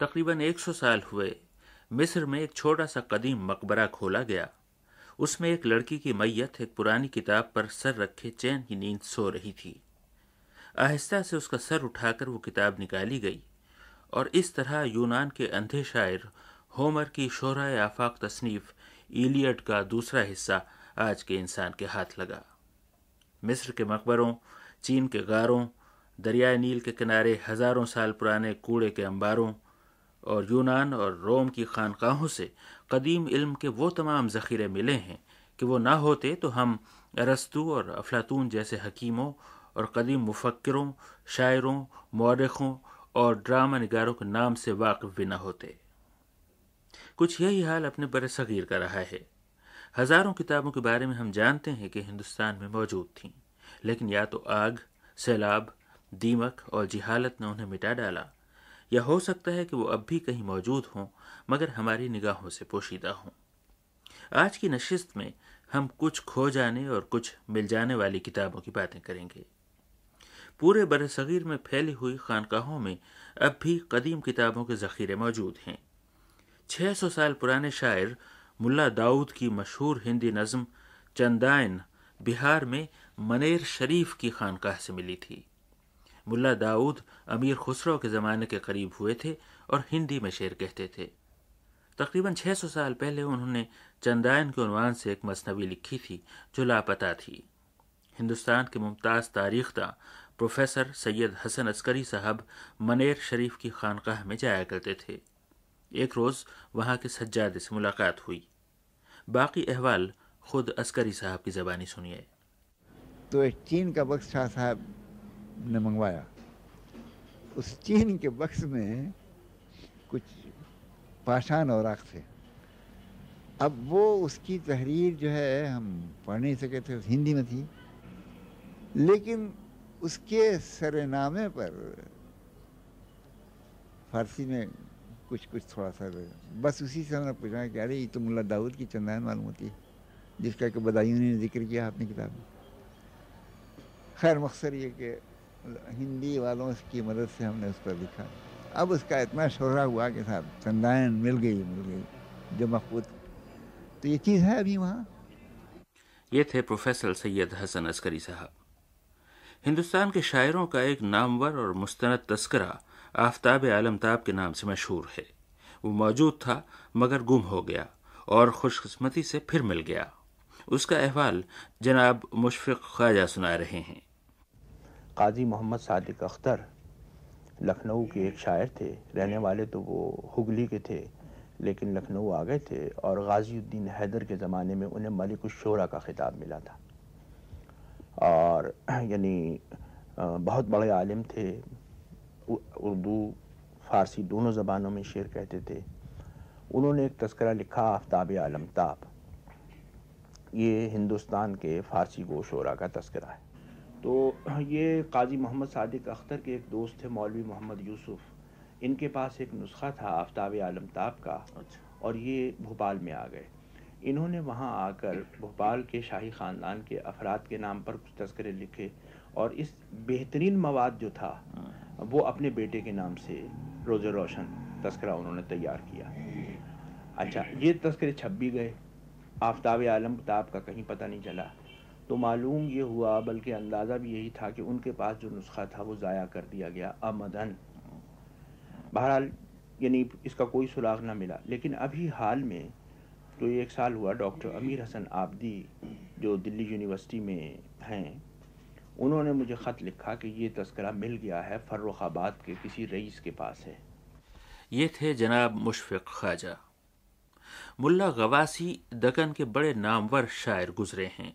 तकरीबन 100 साल हुए, मिस्र में एक छोटा सा कदीम मकबरा खोला गया। उसमें एक लड़की की मैयत एक पुरानी किताब पर सर रखे चैन की नींद सो रही थी। आहिस्ता से उसका सर उठाकर वो किताब निकाली गई। और इस तरह यूनान के अंधे शायर होमर की शोरा आफाक तसनीफ इलियड का दूसरा हिस्सा आज के इंसान के हाथ लगा। मिस्र के मकबरों, चीन के गारों, दरियाए नील के किनारे हज़ारों साल पुराने कूड़े के अंबारों और यूनान और रोम की खानकाहों से कदीम इल्म के वो तमाम ज़ख़ीरे मिले हैं कि वो ना होते तो हम अरस्तु और अफलातून जैसे हकीमों और कदीम मुफक्रों शायरों मौरखों और ड्रामा निगारों के नाम से वाकिफ भी न होते। कुछ यही हाल अपने बर सग़ीर का रहा है। हज़ारों किताबों के बारे में हम जानते हैं कि हिंदुस्तान में मौजूद थीं, लेकिन या तो आग, सैलाब, दीमक और जिहालत ने उन्हें मिटा डाला। या हो सकता है कि वो अब भी कहीं मौजूद हों, मगर हमारी निगाहों से पोशीदा हों। आज की नशिस्त में हम कुछ खो जाने और कुछ मिल जाने वाली किताबों की बातें करेंगे। पूरे बर सग़ीर में फैली हुई खानकाहों में अब भी कदीम किताबों के ज़ख़ीरे मौजूद हैं। छः सौ साल पुराने शायर मुल्ला दाऊद की मशहूर हिंदी नज़म चंदाइन बिहार में मनेर शरीफ की खानकाह से मिली थी। मुल्ला दाऊद अमीर खुसरो के ज़माने के करीब हुए थे और हिंदी में शेर कहते थे। तकरीबन 600 साल पहले उन्होंने चंदायन के उनवान से एक मसनवी लिखी थी, जो लापता थी। हिंदुस्तान के मुमताज़ तारीख्ता प्रोफेसर सैयद हसन अस्करी साहब मनेर शरीफ की खानकाह में जाया करते थे। एक रोज़ वहाँ के सज्जाद से मुलाकात हुई। बाकी अहवाल खुद अस्करी साहब की ज़बानी सुनिए। तो एक चीन का बख्श शाह साहब ने मंगवाया। उस चीन के बक्स में कुछ पाषाण और थे। अब वो उसकी तहरीर जो है, हम पढ़ नहीं सके थे हिंदी में थी। लेकिन उसके सरनामे पर फारसी में कुछ कुछ थोड़ा सा बस उसी से हमने पूछा कि, अरे, ये तो मुल्ला दाऊद की चंदान मालूम होती है, जिसका कि बदायूं ने ज़िक्र किया अपनी किताब में। खैर, मकसद ये कि हिंदी वालों की मदद से हमने उस पर लिखा। अब उसका इतना शोरा हुआ कि साहब चंदायन मिल गई मिल गई, जो मकबूत। तो ये चीज़ है अभी वहाँ? ये थे प्रोफेसर सैयद हसन अस्करी साहब। हिंदुस्तान के शायरों का एक नामवर और मुस्तनद तस्करा आफ्ताब आलमताब के नाम से मशहूर है। वो मौजूद था, मगर गुम हो गया और खुशकस्मती से फिर मिल गया। उसका अहवाल जनाब मुशफ़ ख्वाजा सुना रहे हैं। काजी मोहम्मद सादिक अख्तर लखनऊ के एक शायर थे। रहने वाले तो वो हुगली के थे, लेकिन लखनऊ आ गए थे और गाजीउद्दीन हैदर के ज़माने में उन्हें मलिक शोरा का ख़िताब मिला था। और यानी बहुत बड़े आलिम थे। उर्दू फ़ारसी दोनों ज़बानों में शेर कहते थे। उन्होंने एक तस्करा लिखा आफ्ताब आलम आलमताब ये हिंदुस्तान के फ़ारसी गोशोरा का तस्करा है। तो ये काजी मोहम्मद सादिक अख्तर के एक दोस्त थे मौलवी मोहम्मद यूसुफ। इनके पास एक नुस्खा था आफ्ताब आलम आलमताब का। अच्छा। और ये भोपाल में आ गए। इन्होंने वहाँ आकर भोपाल के शाही ख़ानदान के अफराद के नाम पर कुछ तस्करे लिखे और इस बेहतरीन मवाद जो था हाँ। वो अपने बेटे के नाम से रोज़ रोशन तस्करा उन्होंने तैयार किया। अच्छा ये तस्करे छप भी गए। आफ्ताब आलमताब का कहीं पता नहीं चला। तो मालूम ये हुआ बल्कि अंदाज़ा भी यही था कि उनके पास जो नुस्खा था वो ज़ाया कर दिया गया अमदन। बहरहाल यानी इसका कोई सुराग ना मिला। लेकिन अभी हाल में तो एक साल हुआ डॉक्टर अमीर हसन आबदी जो दिल्ली यूनिवर्सिटी में हैं। उन्होंने मुझे ख़त लिखा कि ये तस्करा मिल गया है, फ़र्रुखाबाद के किसी रईस के पास है। ये थे जनाब मुशफ़िक ख्वाजा। मुल्ला गवासी दकन के बड़े नामवर शायर गुजरे हैं।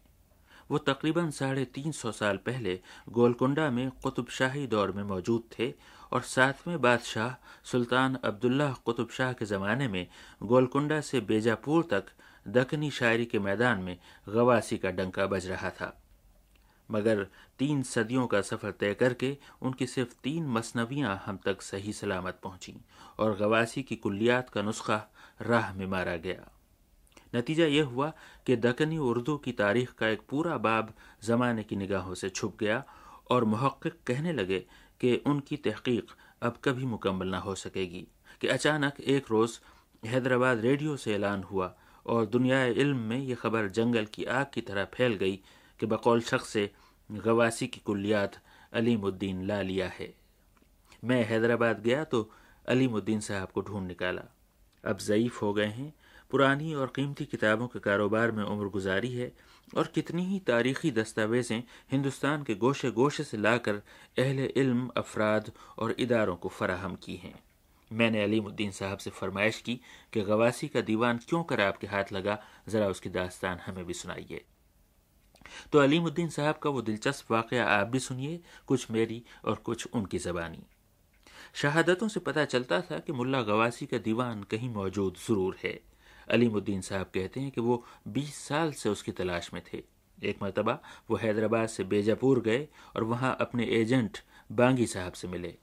वो तकरीबन साढ़े तीन सौ साल पहले गोलकुंडा में कुतुब शाही दौर में मौजूद थे और सातवें बादशाह सुल्तान अब्दुल्ला कुतुब शाह के ज़माने में गोलकुंडा से बेजापुर तक दखनी शायरी के मैदान में गवासी का डंका बज रहा था। मगर तीन सदियों का सफ़र तय करके उनकी सिर्फ़ तीन मसनवियाँ हम तक सही सलामत पहुँची और गवासी की कुल्लियात का नुस्खा राह में मारा गया। नतीजा यह हुआ कि दकनी उर्दू की तारीख का एक पूरा बाब ज़माने की निगाहों से छुप गया और महक़ कहने लगे कि उनकी तहकीक अब कभी मुकम्मल ना हो सकेगी, कि अचानक एक रोज़ हैदराबाद रेडियो से ऐलान हुआ और दुनिया इल्म में यह खबर जंगल की आग की तरह फैल गई कि बकौल शख्स से गवासी की कुल्लियात अलीमुद्दीन ला लिया है। मैं हैदराबाद गया तो अलीमुद्दीन साहब को ढूंढ निकाला। अब ज़यीफ़ हो गए हैं पुरानी और कीमती किताबों के कारोबार में उम्र गुजारी है और कितनी ही तारीखी दस्तावेज़ें हिंदुस्तान के गोशे गोशे से लाकर अहल इल्म, अफराद और इदारों को फराहम की हैं। मैंने अलीमुद्दीन साहब से फरमाइश की कि गवासी का दीवान क्यों कर आपके हाथ लगा? ज़रा उसकी दास्तान हमें भी सुनाइए। तो अलीमुद्दीन साहब का वो दिलचस्प वाक़ आप भी सुनिए, कुछ मेरी और कुछ उनकी ज़बानी। शहादतों से पता चलता था कि मुल्ला गवासी का दीवान कहीं मौजूद ज़रूर है। अलीमुद्दीन साहब कहते हैं कि वो 20 साल से उसकी तलाश में थे। एक मरतबा वो हैदराबाद से बेजापुर गए और वहाँ अपने एजेंट बांगी साहब से मिले।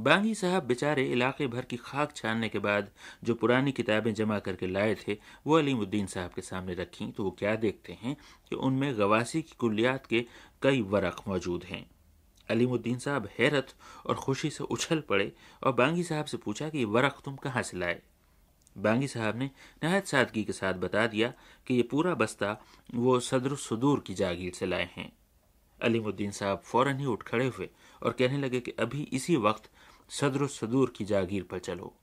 बांगी साहब बेचारे इलाके भर की खाक छानने के बाद जो पुरानी किताबें जमा करके लाए थे, वो अलीमुद्दीन साहब के सामने रखी। तो वो क्या देखते हैं कि उनमें गवासी की कुलियात के कई वरक मौजूद हैं। अलीमुद्दीन साहब हैरत और खुशी से उछल पड़े और बांगी साहब से पूछा कि ये वरक तुम कहाँ से लाए? बांगी साहब ने नहायत सादगी के साथ बता दिया कि ये पूरा बस्ता वो सदर सदूर की जागीर से लाए हैं। अलीमुद्दीन साहब फ़ौरन ही उठ खड़े हुए और कहने लगे कि अभी इसी वक्त सदर सदूर की जागीर पर चलो।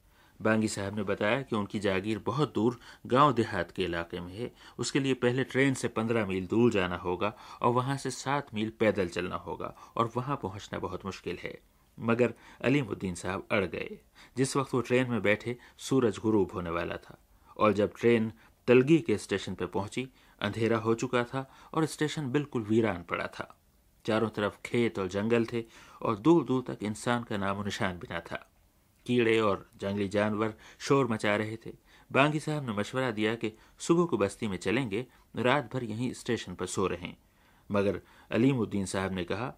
बांगी साहब ने बताया कि उनकी जागीर बहुत दूर गाँव देहात के इलाके में है। उसके लिए पहले ट्रेन से पंद्रह मील दूर जाना होगा और वहाँ से सात मील पैदल चलना होगा और वहाँ पहुँचना बहुत मुश्किल है। मगर अलीमुद्दीन साहब अड़ गए। जिस वक्त वो ट्रेन में बैठे, सूरज गुरूब होने वाला था। और जब ट्रेन तलगी के स्टेशन पर पहुँची, अंधेरा हो चुका था और स्टेशन बिल्कुल वीरान पड़ा था। चारों तरफ़ खेत और जंगल थे और दूर दूर तक इंसान का नामो निशान भी न था। कीड़े और जंगली जानवर शोर मचा रहे थे। बांगी साहब ने मशवरा दिया कि सुबह को बस्ती में चलेंगे, रात भर यहीं स्टेशन पर सो रहे मगर अलीमुद्दीन साहब ने कहा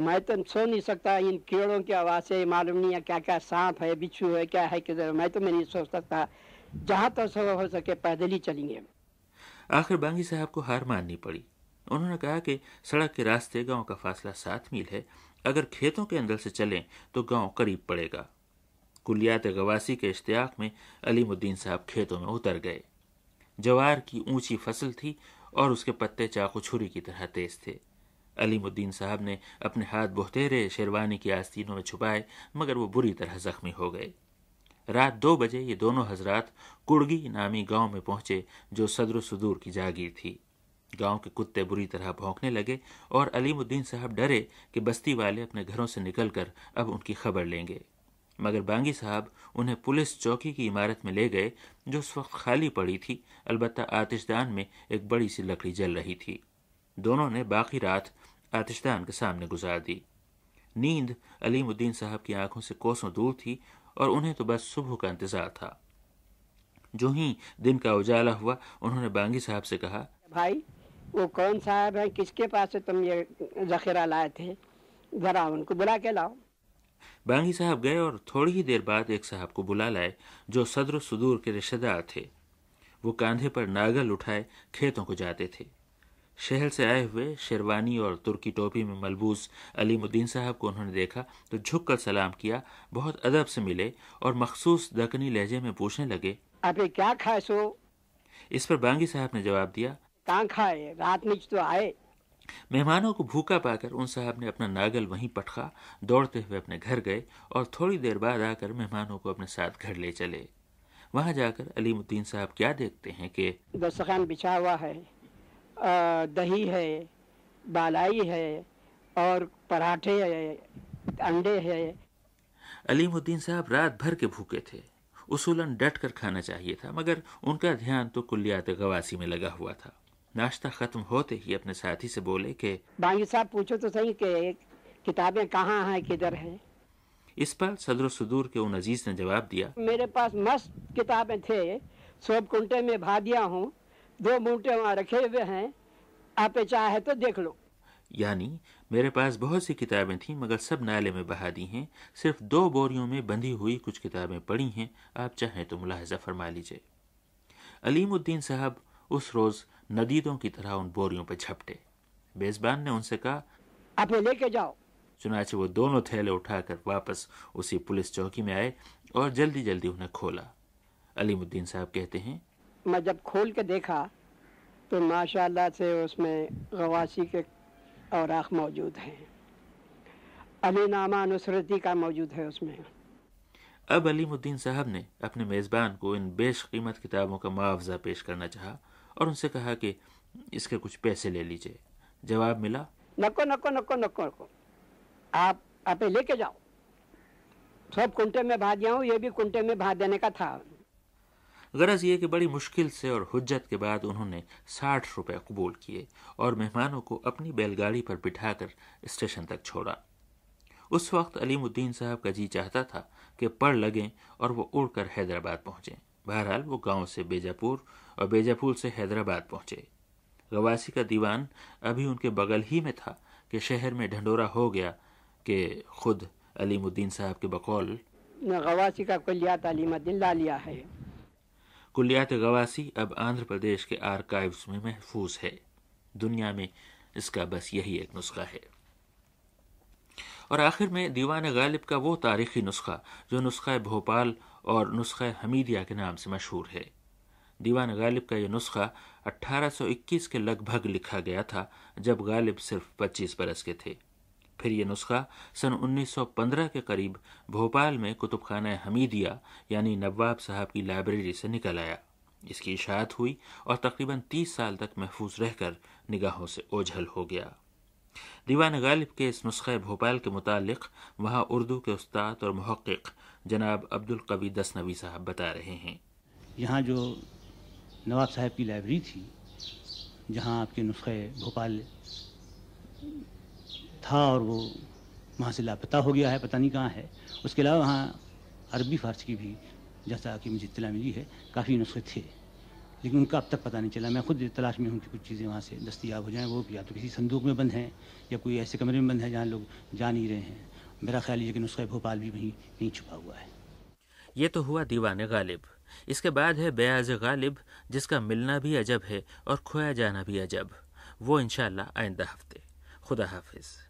मैं तो सो नहीं सकता इन कीड़ों की आवाज़ से मालूम नहीं है क्या क्या सांप है, बिच्छू है, क्या है, किधर मैं तो मैं नहीं सोच सकता। जहाँ तक तो हो सके पैदल ही चलेंगे। आखिर बांगी साहब को हार माननी पड़ी। उन्होंने कहा कि सड़क के रास्ते गाँव का फासला सात मील है। अगर खेतों के अंदर से चलें तो गाँव करीब पड़ेगा। कुलियात गवासी के इश्तियाक में अलीमुद्दीन साहब खेतों में उतर गए। जवार की ऊँची फ़सल थी और उसके पत्ते चाकू छुरी की तरह तेज थे। अलीमुद्दीन साहब ने अपने हाथ बोहतेरे शेरवानी की आस्तीनों में छुपाए, मगर वो बुरी तरह जख्मी हो गए। रात दो बजे ये दोनों हजरात कुड़गी नामी गाँव में पहुँचे, जो सदर सुदूर की जागीर थी। गाँव के कुत्ते बुरी तरह भौंकने लगे और अलीमुद्दीन साहब डरे कि बस्ती वाले अपने घरों से निकलकर अब उनकी खबर लेंगे। मगर बांगी साहब उन्हें पुलिस चौकी की इमारत में ले गए, जो उस वक्त खाली पड़ी थी, अलबत्ता आतिशदान में एक बड़ी सी लकड़ी जल रही थी। दोनों ने बाकी रात आतिशदान के सामने गुजार दी। नींद अलीमुद्दीन साहब की आँखों से कोसों दूर थी और उन्हें तो बस सुबह का इंतज़ार था। जो ही दिन का उजाला हुआ उन्होंने बांगी साहब से कहा भाई वो कौन साहब है? किसके पास से तुम ये जखीरा लाए थे? जरा उनको बुला के लाओ। बांगी साहब गए और थोड़ी ही देर बाद एक साहब को बुला लाए जो सदर सुदूर के रिश्तेदार थे। वो कांधे पर नागल उठाए खेतों को जाते थे। शहर से आए हुए शेरवानी और तुर्की टोपी में मलबूस अलीमुद्दीन साहब को उन्होंने देखा तो झुक कर सलाम किया बहुत अदब से मिले और मखसूस दकनी लहजे में पूछने लगे अभी क्या खाए सो? इस पर बांगी साहब ने जवाब दिया कहाँ खाए? रात नीच तो आए। मेहमानों को भूखा पाकर उन साहब ने अपना नागल वहीं पटखा दौड़ते हुए अपने घर गए और थोड़ी देर बाद आकर मेहमानों को अपने साथ घर ले चले। वहाँ जाकर अलीमुद्दीन साहब क्या देखते हैं कि दस्तखान बिछा हुआ है। दही है बालाई है और पराठे है अंडे है। अलीमुद्दीन साहब रात भर के भूखे थे। उसूलन डट कर खाना चाहिए था मगर उनका ध्यान तो कुल्लियात गवासी में लगा हुआ था। नाश्ता खत्म होते ही अपने साथी से बोले कि बांगी साहब पूछो तो सही कि किताबें कहाँ हैं किधर हैं? इस पर सदर सुदूर के उन अज़ीज़ ने जवाब दिया मेरे पास मस्त किताबें थे सोब कुंटे में भा दिया हूँ दो बूटे वहाँ रखे हुए हैं। आप चाहे तो देख लो। यानी मेरे पास बहुत सी किताबें थीं मगर सब नाले में बहा दी हैं। सिर्फ़ दो बोरियों में बंधी हुई कुछ किताबें पड़ी हैं। आप चाहें तो मुलाहजा फरमा लीजिए। अलीमुद्दीन साहब उस रोज नदीदों की तरह उन बोरियों पर झपटे। बेजबान ने उनसे कहा आप लेके जाओ। चुनाचे वो दोनों थैले उठाकर वापस उसी पुलिस चौकी में आए और जल्दी जल्दी उन्हें खोला। अलीमुद्दीन साहब कहते हैं मैं जब खोल के देखा तो माशाल्लाह से उसमें गवासी के औराक मौजूद हैं। अली नामा नुसरती का मौजूद है उसमें। अब अलीमुद्दीन साहब ने अपने मेज़बान को इन बेश कीमत किताबों का मुआवजा पेश करना चाहा और उनसे कहा कि इसके कुछ पैसे ले लीजिए। जवाब मिला नको नको नको नको नको। आप आप लेके जाओ। सब कुंटे में भा दिया हूँ ये भी कुंटे में भा देने का था। गरज ये कि बड़ी मुश्किल से और हुज्जत के बाद उन्होंने साठ रुपए कबूल किए और मेहमानों को अपनी बैलगाड़ी पर बिठाकर स्टेशन तक छोड़ा। उस वक्त अलीमुद्दीन साहब का जी चाहता था कि पढ़ लगें और वो उड़कर हैदराबाद पहुँचे। बहरहाल वो गाँव से बेजापुर और बेजापुर से हैदराबाद पहुँचे। गवासी का दीवान अभी उनके बगल ही में था कि शहर में ढंडोरा हो गया कि खुद अलीमुद्दीन साहब के बकौल गवासी का कुलियात अलीमुद्दीन ला लिया है। कुलियात गवासी अब आंध्र प्रदेश के आर्काइव्स में महफूज है। दुनिया में इसका बस यही एक नुस्खा है। और आखिर में दीवान गालिब का वो तारीखी नुस्खा, जो नुस्खा भोपाल और नुस्खा हमीदिया के नाम से मशहूर है। दीवान गालिब का यह नुस्खा 1821 के लगभग लिखा गया था, जब गालिब सिर्फ़ 25 बरस के थे। फिर यह नुस्खा सन 1915 के करीब भोपाल में कुतुब खाना हमीदिया, यानी नवाब साहब की लाइब्रेरी से निकल आया। इसकी इशात हुई और तकरीबन 30 साल तक महफूज रहकर निगाहों से ओझल हो गया। दीवान गालिब के इस नुस्खे भोपाल के मुतालिक वहाँ उर्दू के उस्ताद और महक़ जनाब अब्दुल कवी दसनवी साहब बता रहे हैं। यहाँ जो नवाब साहब की लाइब्रेरी थी, जहाँ आपके नुस्खे भोपाल था और वो वहाँ से लापता हो गया है, पता नहीं कहाँ है। उसके अलावा वहाँ अरबी फारसी की भी जैसा कि मुझे इतला मिली है, काफ़ी नुस्खे थे। लेकिन उनका अब तक पता नहीं चला। मैं खुद तलाश में हूँ कि कुछ चीज़ें वहाँ से दस्तियाब हो जाएँ, वो या तो किसी संदूक में बंद हैं, या कोई ऐसे कमरे में बंद है जहाँ लोग जा नहीं रहे हैं। मेरा ख्याल ये कि नुस्खा भोपाल भी वहीं नहीं छुपा हुआ है। ये तो हुआ दीवान गालिब। इसके बाद है बयाज गालिब, जिसका मिलना भी अजब है और खोया जाना भी अजब। वो इनशाला आइंदा हफ़्ते। खुदा हाफिज़।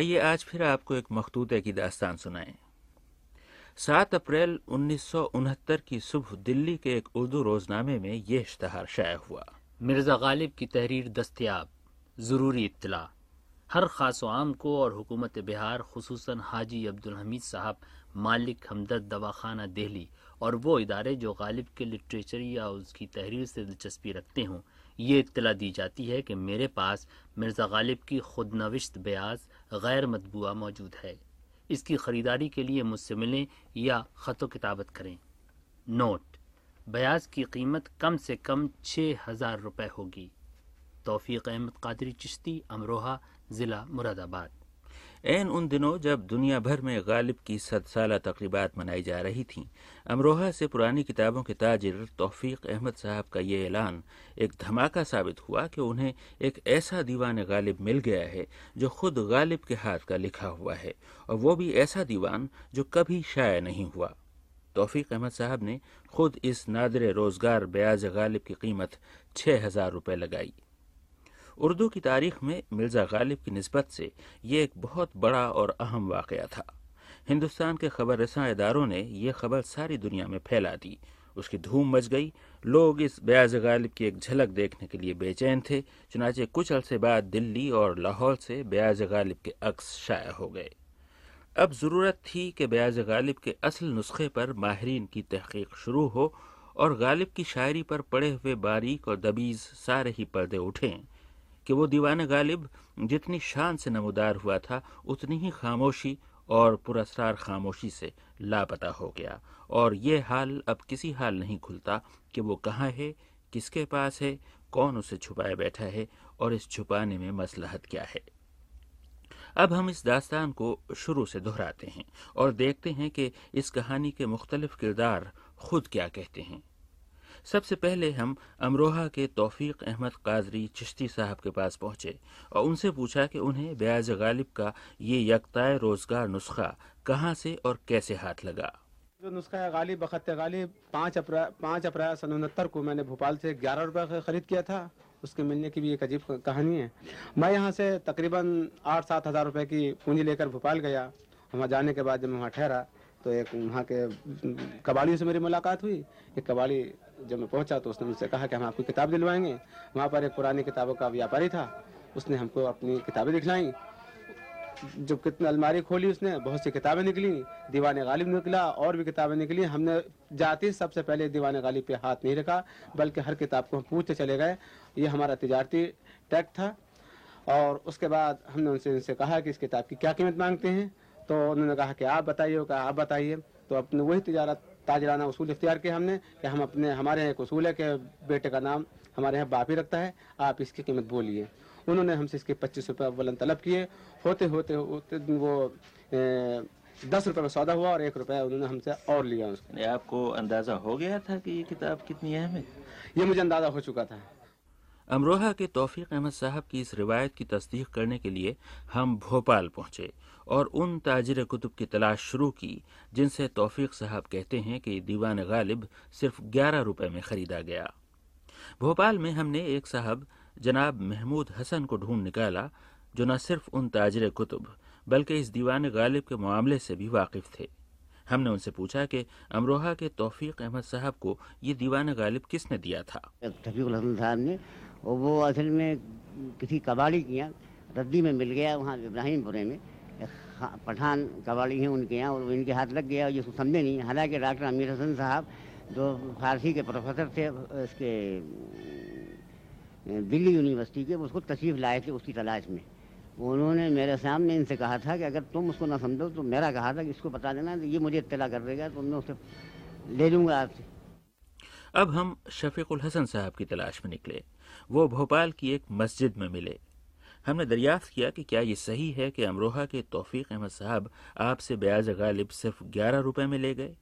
आइए आज फिर आपको एक मखतूते की दास्तान सुनाएँ। सात अप्रैल उन्नीस सौ उनहत्तर की सुबह दिल्ली के एक उर्दू रोजनामे में ये इश्तहार शाया हुआ। मिर्ज़ा गालिब की तहरीर दस्तियाब, ज़रूरी इत्तला। हर ख़ास आम को और हुकूमत बिहार खसूस हाजी अब्दुल हमीद साहब, मालिक हमदर्द दवाखाना दिल्ली और वो इदारे जो गालिब के लिटरेचर या उसकी तहरीर से दिलचस्पी रखते हों, ये इत्तला दी जाती है कि मेरे पास मिर्ज़ा गालिब की खुद नविश्त ब्याज गैर मतबूआ मौजूद है। इसकी ख़रीदारी के लिए मुझसे मिलें या ख़त किताबत करें। नोट, ब्याज की कीमत कम से कम छः हज़ार रुपये होगी। तोफ़ी अहमद कादरी चिश्ती, अमरोहा, ज़िला मुरादाबाद। एन उन दिनों जब दुनिया भर में गालिब की सद साल तकरीबा मनाई जा रही थीं, अमरोहा से पुरानी किताबों के ताजिर तौफीक अहमद साहब का ये ऐलान एक धमाका साबित हुआ कि उन्हें एक ऐसा दीवान गालिब मिल गया है जो खुद गालिब के हाथ का लिखा हुआ है, और वो भी ऐसा दीवान जो कभी शाया नहीं हुआ। तौफीक अहमद साहब ने खुद इस नादर रोज़गार ब्याज गालिब की कीमत छः हज़ार रुपये लगाई। उर्दू की तारीख में मिर्ज़ा गालिब की नस्बत से ये एक बहुत बड़ा और अहम वाक़ था। हिंदुस्तान के खबर रसा इदारों ने यह खबर सारी दुनिया में फैला दी। उसकी धूम मच गई। लोग इस ब्याज गालिब की एक झलक देखने के लिए बेचैन थे, चुनाचे कुछ अरसे बाद दिल्ली और लाहौर से ब्याज गालिब के अक्स शाया हो गए। अब ज़रूरत थी कि ब्याज गालिब के असल नुस्खे पर माहरीन की तहकीक शुरू हो और गालिब की शायरी पर पड़े हुए बारीक और दबीज सारे ही पर्दे उठें। कि वो दीवान गालिब जितनी शान से नमदार हुआ था, उतनी ही खामोशी और पुरस्कार खामोशी से लापता हो गया। और ये हाल अब किसी हाल नहीं खुलता कि वो कहाँ है, किसके पास है, कौन उसे छुपाए बैठा है और इस छुपाने में मसलहत क्या है। अब हम इस दास्तान को शुरू से दोहराते हैं और देखते हैं कि इस कहानी के मुख्तलिफ़ किरदार खुद क्या कहते हैं। सबसे पहले हम अमरोहा के तौफीक अहमद काजरी चिश्ती साहब के पास पहुँचे और उनसे पूछा कि उन्हें ब्याज गालिब का ये यकताय रोज़गार नुस्खा कहाँ से और कैसे हाथ लगा? जो नुस्खा है गालिब बखत गालिब, पाँच अप्रैल पाँच अप्रैल सन उनहत्तर को मैंने भोपाल से ग्यारह रुपये का खरीद किया था। उसके मिलने की भी एक अजीब कहानी है। मैं यहाँ से तकरीबन आठ सात हज़ार रुपये की पूंजी लेकर भोपाल गया। वहाँ जाने के बाद जब वहाँ ठहरा तो एक वहाँ के कबाड़ियों से मेरी मुलाकात हुई। एक कबाड़ी जब मैं पहुँचा तो उसने मुझसे कहा कि हम आपको किताब दिलवाएँगे। वहाँ पर एक पुरानी किताबों का व्यापारी था। उसने हमको अपनी किताबें दिखलाई। जब कितनी अलमारी खोली उसने, बहुत सी किताबें निकली। दीवान गालिब निकला और भी किताबें निकली। हमने जाते सबसे पहले दीवान गालिब पे हाथ नहीं रखा, बल्कि हर किताब को हम पूछते चले गए। ये हमारा तजारती टैग था। और उसके बाद हमने उनसे उनसे कहा कि इस किताब की क्या कीमत मांगते हैं? तो उन्होंने कहा कि आप बताइए, कहा, आप बताइए। तो अपने वही तजारत ताजराना उसूल इख्तियार किया हमने कि हम अपने हमारे यहाँ एक उसूल है कि बेटे का नाम हमारे यहाँ बाप ही रखता है आप इसकी कीमत बोलिए। उन्होंने हमसे इसके पच्चीस रुपये अवलन तलब किए। होते होते होते वो ए, दस रुपये में सौदा हुआ और एक रुपया उन्होंने हमसे और लिया उसको। आपको अंदाज़ा हो गया था कि ये किताब कितनी अहम है? ये मुझे अंदाज़ा हो चुका था। अमरोहा के तौफीक अहमद साहब की इस रिवायत की तस्दीक करने के लिए हम भोपाल पहुँचे। और उन ताजिर कुतुब की तलाश शुरू की, जिनसे तौफीक साहब कहते हैं कि दीवान गालिब सिर्फ़ ग्यारह रुपए में खरीदा गया। भोपाल में हमने एक साहब, जनाब महमूद हसन को ढूंढ निकाला, जो न सिर्फ़ उन ताजिर कुतुब, बल्कि इस दीवान गालिब के मामले से भी वाकिफ थे। हमने उनसे पूछा कि अमरोहा के तौफीक अहमद साहब को ये दीवान गालिब किसने दिया था? ने वो असल में किसी कबाड़ी के यहाँ रद्दी में मिल गया वहाँ इब्राहिमपुरे में। पठान कबाड़ी हैं उनके यहाँ, और इनके हाथ लग गया जिसको समझे नहीं। हालाँकि डॉक्टर अमीर हसन साहब, जो फारसी के प्रोफेसर थे, इसके दिल्ली यूनिवर्सिटी के उसको तशरीफ़ लाए थे उसकी तलाश में। उन्होंने मेरे सामने इनसे कहा था कि अगर तुम उसको ना समझो तो मेरा कहा था कि इसको बता देना ये मुझे इतला कर देगा तो मैं उसे ले लूँगा आपसे। अब हम शफीकुल हसन साहब की तलाश में निकले। वो भोपाल की एक मस्जिद में मिले। हमने दरियाफ्त किया कि क्या ये सही है कि अमरोहा के तौफीक अहमद साहब आपसे ब्याज गालिब सिर्फ़ ग्यारह रुपए में ले गए?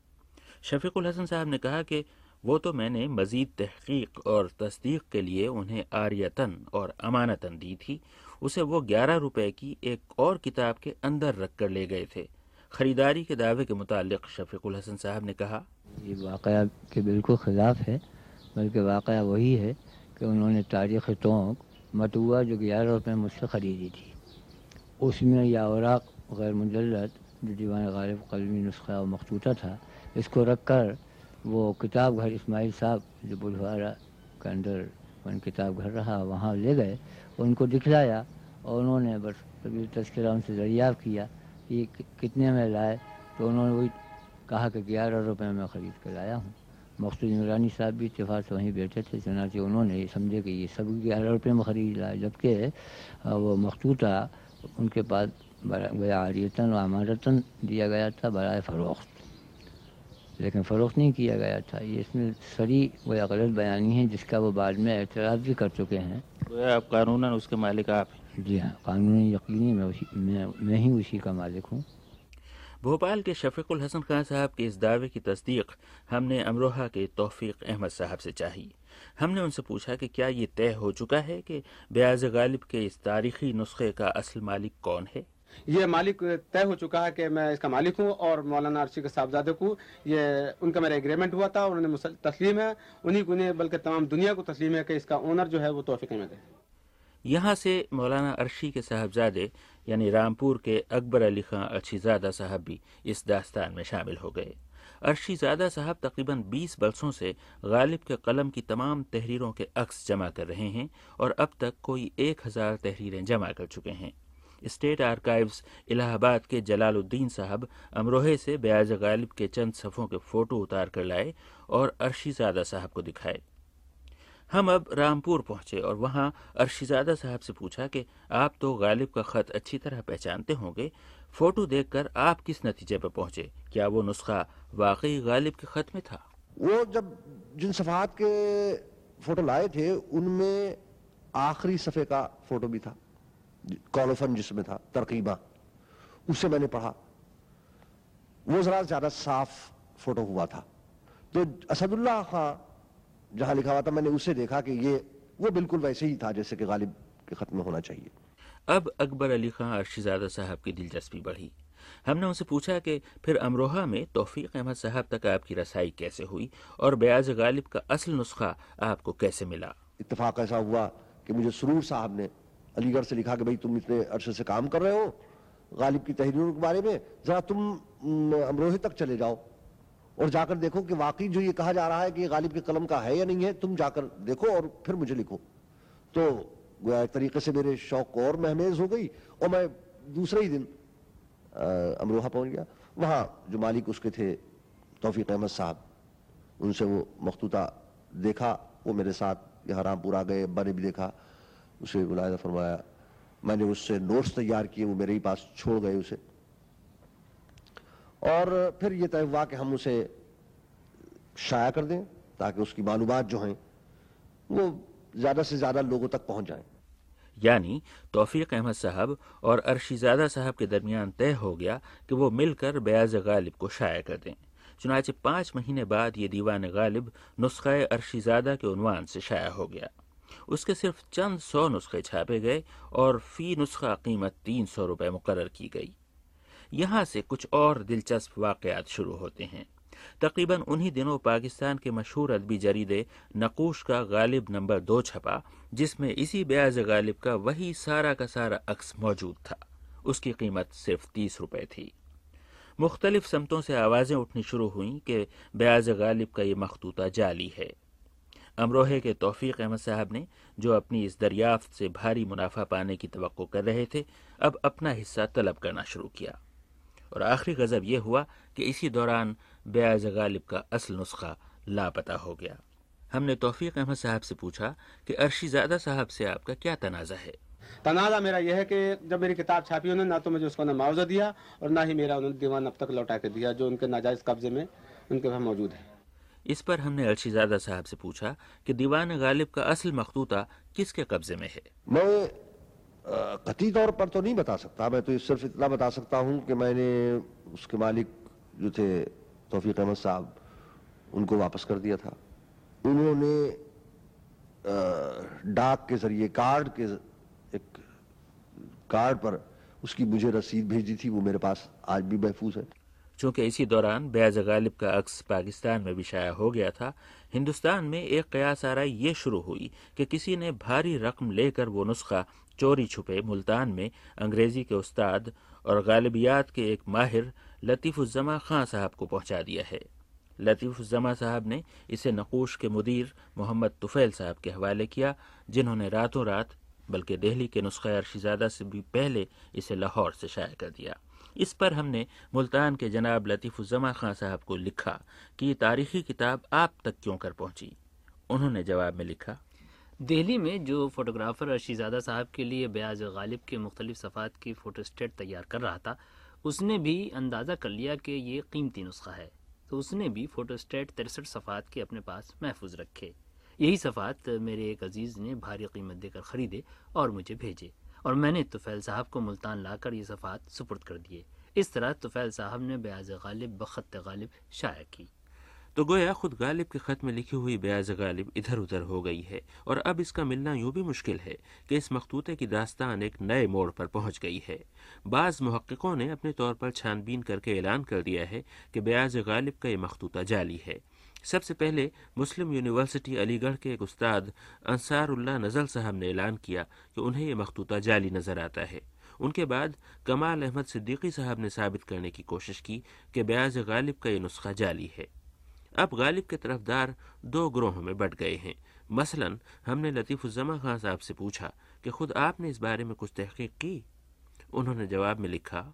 शफीकुल हसन साहब ने कहा कि वो तो मैंने मजीद तहकीक और तस्दीक के लिए उन्हें आर्यतन और अमानतन दी थी। उसे वो ग्यारह रुपए की एक और किताब के अंदर रख कर ले गए थे। खरीदारी के दावे के मुतालिक शफीकुल हसन साहब ने कहा, ये वाक़ के बिल्कुल ख़िलाफ़ है, बल्कि वाक़ वही है कि उन्होंने तारीख़ तोंक मतुआ जो ग्यारह रुपये मुझसे ख़रीदी थी। उसमें या औराक गैर मुजलद जो दीवान गालिब कलमी नुस्खा और मखतूता था, इसको रख कर वो किताब घर इस्माइल साहब जो बुधवारा के अंदर वन किताब घर रहा, वहाँ ले गए। उनको दिखलाया और उन्होंने बस तस्करा उनसे दरियाफ़ किया कि कितने में लाए तो उन्होंने वही कहा कि ग्यारह रुपये में ख़रीद कर लाया हूँ। मकसूद नूरानी साहब भी इतफाक़ से वहीं बैठे थे चनाचे उन्होंने समझे कि ये सब ग्यारह रुपये में ख़रीद लाए जबकि वो मखतूता उनके पास आरियतन और अमारतन दिया गया था बरए फ़रोख्त। लेकिन फ़रोख्त नहीं किया गया था ये इसमें सरी वह गलत बयानी है जिसका वो बाद में एतराज़ भी कर चुके हैं। आप कानून उसके मालिक आप जी हाँ कानूनी यकीनी मैं उसी मैं मैं ही उसी का मालिक हूँ। भोपाल के शफीकुल हसन खान साहब के इस दावे की तस्दीक हमने अमरोहा के तौफीक अहमद साहब से चाही। हमने उनसे पूछा कि क्या ये तय हो चुका है कि ब्याज गालिब के इस तारीखी नुस्खे का असल मालिक कौन है? ये मालिक तय हो चुका है कि मैं इसका मालिक हूँ और मौलाना अर्शी के साहबजादे को ये उनका मेरा एग्रीमेंट हुआ था उन्होंने तस्लीम है। उन्हीं को उन्हें बल्कि तमाम दुनिया को तस्लीम है कि इसका ओनर जो है वो तोफ़ी अहमद है। यहाँ से मौलाना अर्शी के साहबजादे यानी रामपुर के अकबर अली खां अच्छीजादा साहब भी इस दास्तान में शामिल हो गए। अरशीज़ादा साहब तकरीबन 20 बरसों से गालिब के कलम की तमाम तहरीरों के अक्स जमा कर रहे हैं और अब तक कोई एक हज़ार तहरीरें जमा कर चुके हैं। स्टेट आर्काइव्स इलाहाबाद के जलालुद्दीन साहब अमरोहे से ब्याज गालिब के चंद सफ़ों के फ़ोटो उतार कर लाए और अरशीज़ादा साहब को दिखाए। हम अब रामपुर पहुँचे और वहाँ अरशीज़ादा साहब से पूछा कि आप तो गालिब का ख़त अच्छी तरह पहचानते होंगे। फ़ोटो देखकर आप किस नतीजे पर पहुँचे? क्या वो नुस्खा वाकई गालिब के ख़त में था? वो जब जिन सफ़ात के फ़ोटो लाए थे, उनमें आखिरी सफ़े का फ़ोटो भी था। कॉलोफन जिसमें था, तरकीबा। उससे मैंने पढ़ा। वो जरा ज़्यादा साफ़ फ़ोटो हुआ था। तो असदुल्ला खां जहाँ लिखा हुआ था मैंने उसे देखा कि ये वो बिल्कुल वैसे ही था जैसे कि गालिब के खत में होना चाहिए। अब अकबर अली खां अर्शीजादा साहब की दिलचस्पी बढ़ी। हमने उनसे पूछा कि फिर अमरोहा में तोफीक अहमद साहब तक आपकी रसाई कैसे हुई और ब्याज गालिब का असल नुस्खा आपको कैसे मिला? इतफाक ऐसा हुआ कि मुझे सुरूर साहब ने अलीगढ़ से लिखा कि भाई तुम इतने अरसे से काम कर रहे हो गालिब की तहरीरों के बारे में ज़रा तुम अमरोहे तक चले जाओ। और जाकर देखो कि वाकई जो ये कहा जा रहा है कि गालिब के कलम का है या नहीं है, तुम जाकर देखो और फिर मुझे लिखो। तो गोया एक तरीके से मेरे शौक और महमेज हो गई और मैं दूसरे ही दिन अमरोहा पहुँच गया। वहाँ जो मालिक उसके थे तोफ़ी अहमद साहब, उनसे वो मखतूता देखा, वो मेरे साथ यहाँ रामपुर आ गए अब्बा ने भी देखा। उसे बुलाया फरमाया, मैंने उससे नोट्स तैयार किए, वो मेरे ही पास छोड़ गए उसे। और फिर ये तय हुआ कि हम उसे शाया कर दें ताकि उसकी मालूम जो हैं, वो ज़्यादा से ज़्यादा लोगों तक पहुँच जाएँ। यानी तौफीक अहमद साहब और अरशीज़ादा साहब के दरमियान तय हो गया कि वो मिलकर बयाज गालिब को शाया कर दें। चुनाचे पाँच महीने बाद ये दीवान गालिब नुस्खा अरशीज़ादा के उनवान से शाया हो गया। उसके सिर्फ़ चंद सौ नुस्खे छापे गए और फ़ी नुस्खा कीमत तीन सौ रुपये मुकर की गई। यहाँ से कुछ और दिलचस्प वाकयात शुरू होते हैं। तकरीबन उन्हीं दिनों पाकिस्तान के मशहूर अदबी जरीदे नकूश का गालिब नंबर दो छपा, जिसमें इसी ब्याज गालिब का वही सारा का सारा अक्स मौजूद था। उसकी कीमत सिर्फ़ तीस रुपए थी। मुख्तलिफ़ समतों से आवाज़ें उठनी शुरू हुई कि ब्याज गालिब का ये मखतूता जाली है। अमरोहे के तौफीक अहमद साहब ने, जो अपनी इस दरियाफ्त से भारी मुनाफा पाने की तो कर रहे थे, अब अपना हिस्सा तलब करना शुरू किया। और आखिरी गजब यह हुआ कि इसी दौरान ब्याज गालिब का असल नुस्खा लापता हो गया। हमने तौफीक अहमद साहब से पूछा कि अरशीजादा साहब से आपका क्या तनाज़ा है? तनाज़ा मेरा यह है कि जब मेरी किताब छापी उन्होंने ना तो मुझे उसका ना मुआवजा दिया और ना ही मेरा उन्होंने दीवान अब तक लौटा के दिया जो उनके नाजायज़ कब्जे में उनके वहाँ मौजूद है। इस पर हमने अर्शीजादा साहब से पूछा कि दीवान गालिब का असल मखतूता किसके कब्जे में है? मैं कती तौर पर तो नहीं बता सकता। मैं तो सिर्फ़ इतना बता सकता हूँ कि मैंने उसके मालिक जो थे, तोफीक अहमद साहब, उनको वापस कर दिया था। उन्होंने डाक के ज़रिए, कार्ड के, एक कार्ड पर उसकी मुझे रसीद भेजी थी, वो मेरे पास आज भी महफूज है। चूँकि इसी दौरान ब्याज गालिब का अक्स पाकिस्तान में भी शाया हो गया था, हिंदुस्तान में एक कयास आराई ये शुरू हुई कि किसी ने भारी रकम लेकर वो नुस्खा चोरी छुपे मुल्तान में अंग्रेज़ी के उस्ताद और गालिबियात के एक माहिर लतीफ़ुज़मा खां साहब को पहुँचा दिया है। लतीफ़ुज़मा साहब ने इसे नकूश के मुदीर मोहम्मद तुफैल साहब के हवाले किया, जिन्होंने रातों रात, बल्कि दिल्ली के नुस्खा अर्शीज़ादा से भी पहले इसे लाहौर से शाया कर दिया। इस पर हमने मुल्तान के जनाब लतीफ़ुज़मा खां साहब को लिखा कि ये तारीखी किताब आप तक क्यों कर पहुँची? उन्होंने जवाब में लिखा दिल्ली में जो फोटोग्राफर अर्शीज़ादा साहब के लिए ब्याज गालिब के मुख्तलिफ़ सफ़ात की फ़ोटोस्टेट तैयार कर रहा था, उसने भी अंदाज़ा कर लिया कि ये कीमती नुस्खा है। तो उसने भी फ़ोटोस्टेट तिरसठ सफ़ात के अपने पास महफूज रखे। यही सफ़ात मेरे एक अज़ीज़ ने भारी कीमत देकर ख़रीदे और मुझे भेजे। और मैंने तुफ़ैल साहब को मुल्तान लाकर ये सफ़ात सुपुर्द कर दिए। इस तरह तुफ़ैल साहब ने ब्याज गालिब, बखत गालिब शाया की। तो गोया खुद गालिब के ख़त में लिखी हुई ब्याज गालिब इधर उधर हो गई है और अब इसका मिलना यूँ भी मुश्किल है कि इस मखतूते की दास्तान एक नए मोड़ पर पहुँच गई है। बाज़ महक्कों ने अपने तौर पर छानबीन करके ऐलान कर दिया है कि ब्याज गालिब का यह मखतूता जाली है। सबसे पहले मुस्लिम यूनिवर्सिटी अलीगढ़ के एक उस्ताद अंसारुल्लाह नजल साहब ने ऐलान किया कि उन्हें यह मखतूता जाली नज़र आता है। उनके बाद कमाल अहमद सिद्दीकी साहब ने साबित करने की कोशिश की कि ब्याज गालिब का ये नुस्खा जाली है। अब गालिब के तरफदार दो ग्रोहों में बट गए हैं। मसलन, हमने लतीफ़ुज़मा खान साहब से पूछा कि खुद आपने इस बारे में कुछ तहकीक की? उन्होंने जवाब में लिखा,